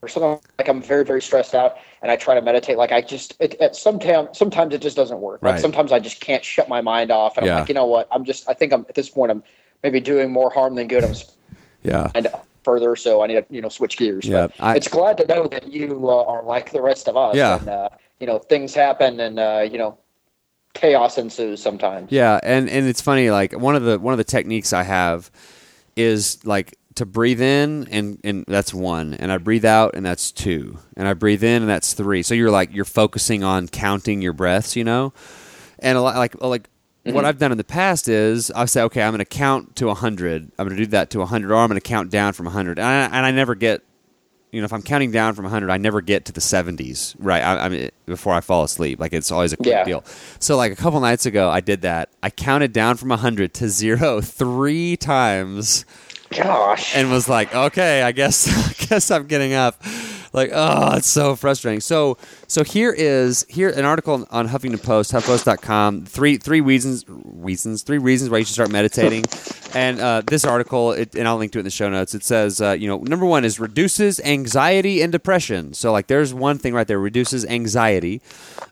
or something, like I'm very very stressed out, and I try to meditate, like I just it, at sometimes sometimes it just doesn't work. Like sometimes I just can't shut my mind off, and Yeah. I'm like, you know what? I'm just I think I'm at this point I'm maybe doing more harm than good. I'm yeah, and further, so I need to you know switch gears. Yeah, I- it's glad to know that you uh, are like the rest of us. Yeah. and uh, you know things happen, and uh, you know chaos ensues sometimes. Yeah, and and it's funny. Like one of the one of the techniques I have is like to breathe in and and that's one, and I breathe out and that's two, and I breathe in and that's three. So you're like you're focusing on counting your breaths, you know, and a lot like like. Mm-hmm. What I've done in the past is I say, okay, I'm going to count to 100. I'm going to do that to 100, or I'm going to count down from 100. And I, and I never get you know, if I'm counting down from 100, I never get to the 70s, right? I, I mean, before I fall asleep, like it's always a quick Yeah. deal. So, like a couple nights ago, I did that. I counted down from 100 to zero three times, Gosh. and was like, okay, I guess, I guess I'm getting up. Like, oh, it's so frustrating. So, so here is here an article on Huffington Post, HuffPost.com. Three three reasons reasons three reasons why you should start meditating. and uh, this article, it, and I'll link to it in the show notes. It says, uh, you know, number one is reduces anxiety and depression. So, like, there's one thing right there, reduces anxiety.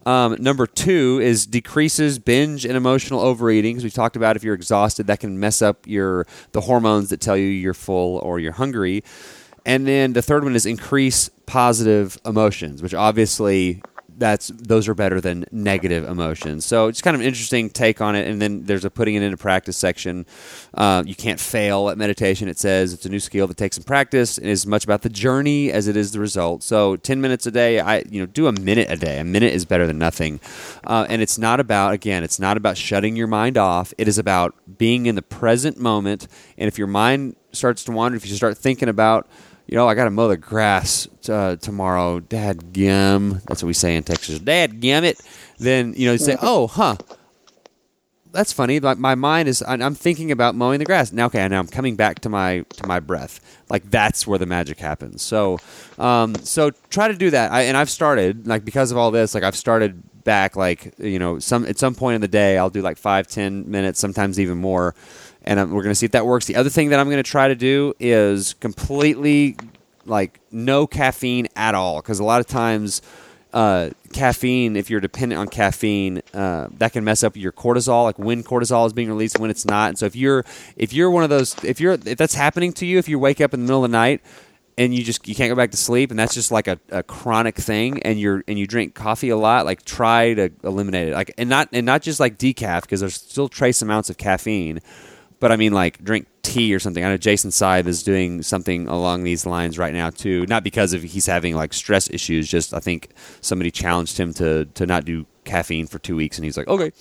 Um, number two is decreases binge and emotional overeating. Because we talked about if you're exhausted, that can mess up your the hormones that tell you you're full or you're hungry. And then the third one is increase positive emotions, which obviously that's those are better than negative emotions. So it's kind of an interesting take on it. And then there's a putting it into practice section. Uh, you can't fail at meditation. It says it's a new skill that takes some practice and is much about the journey as it is the result. So 10 minutes a day, I you know do a minute a day. A minute is better than nothing. Uh, and it's not about again, it's not about shutting your mind off. It is about being in the present moment. And if your mind starts to wander, if you start thinking about you know, I got to mow the grass uh, tomorrow. Dad gum. That's what we say in Texas. Dad gum it. Then, you know, you say, oh, huh. That's funny. My, my mind is, I'm thinking about mowing the grass. Now, okay, now I'm coming back to my to my breath. Like that's where the magic happens. So, um, so try to do that. I, and I've started like because of all this. Like I've started back. Like you know, some at some point in the day, I'll do like five, ten minutes, sometimes even more and um, we're going to see if that works. The other thing that I'm going to try to do is completely like no caffeine at all because a lot of times uh, caffeine, if you're dependent on caffeine, uh, that can mess up your cortisol, like when cortisol is being released, when it's not. And so if you're if you're one of those, if you're if that's happening to you, if you wake up in the middle of the night and you just you can't go back to sleep and that's just like a, a chronic thing and you're and you drink coffee a lot like try to eliminate it like and not and not just like decaf because there's still trace amounts of caffeine but I mean, like drink tea or something. I know Jason Seib is doing something along these lines right now too. Not because of he's having like stress issues. Just I think somebody challenged him to to not do caffeine for two weeks, and he's like, okay.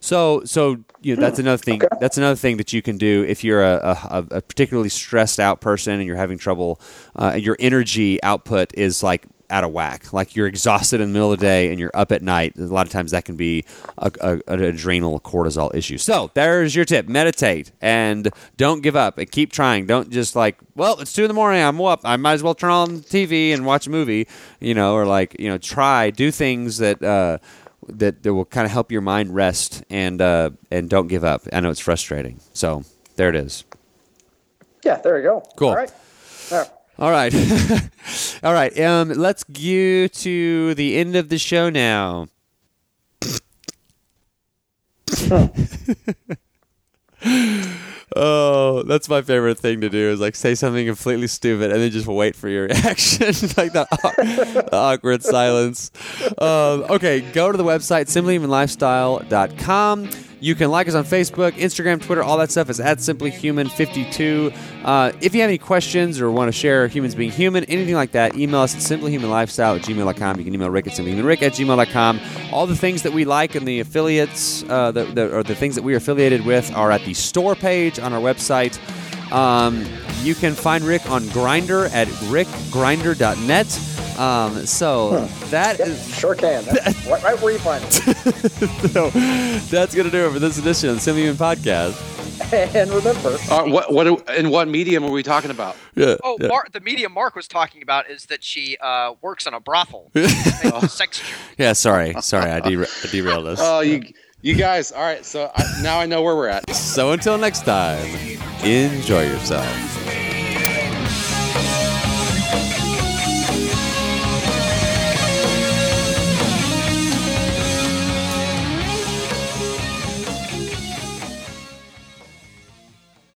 So so you know that's another thing. That's another thing that you can do if you're a, a, a particularly stressed out person and you're having trouble. Uh, your energy output is like out of whack. Like you're exhausted in the middle of the day and you're up at night. A lot of times that can be a, a, an adrenal cortisol issue. So there's your tip: meditate and don't give up and keep trying. Don't just like, well, it's two in the morning. I'm up. I might as well turn on TV and watch a movie. You know, or like you know, try do things that. Uh, that, that will kind of help your mind rest and uh, and don't give up. I know it's frustrating. So there it is. Yeah, there you go. Cool. All right. All right. All right. All right. Um, let's get to the end of the show now. oh, that's my favorite thing to do is like say something completely stupid and then just wait for your reaction, like the, awkward silence. Um, okay, go to the website simplyhumanlifestyle.com. You can like us on Facebook, Instagram, Twitter, all that stuff is at simplyhuman52. Uh, if you have any questions or want to share humans being human, anything like that, email us at simplyhumanlifestyle at gmail.com. You can email Rick at simplyhumanrick at gmail.com. All the things that we like and the affiliates, uh, the, or the things that we are affiliated with, are at the store page on our website. Um, you can find Rick on Grindr at rickgrinder.net. Um, so that Yep, is sure can. That's right, right where you find it. so that's gonna do it for this edition of the Simply Human Podcast. And remember, Uh, what what in what medium are we talking about? Yeah. Oh, yeah. Mar- the medium Mark was talking about is that she uh, works in a brothel. Sex yeah. Sorry, sorry, I, dera- I derailed us. Oh, you you guys. All right, so I, now I know where we're at. so until next time, enjoy yourself.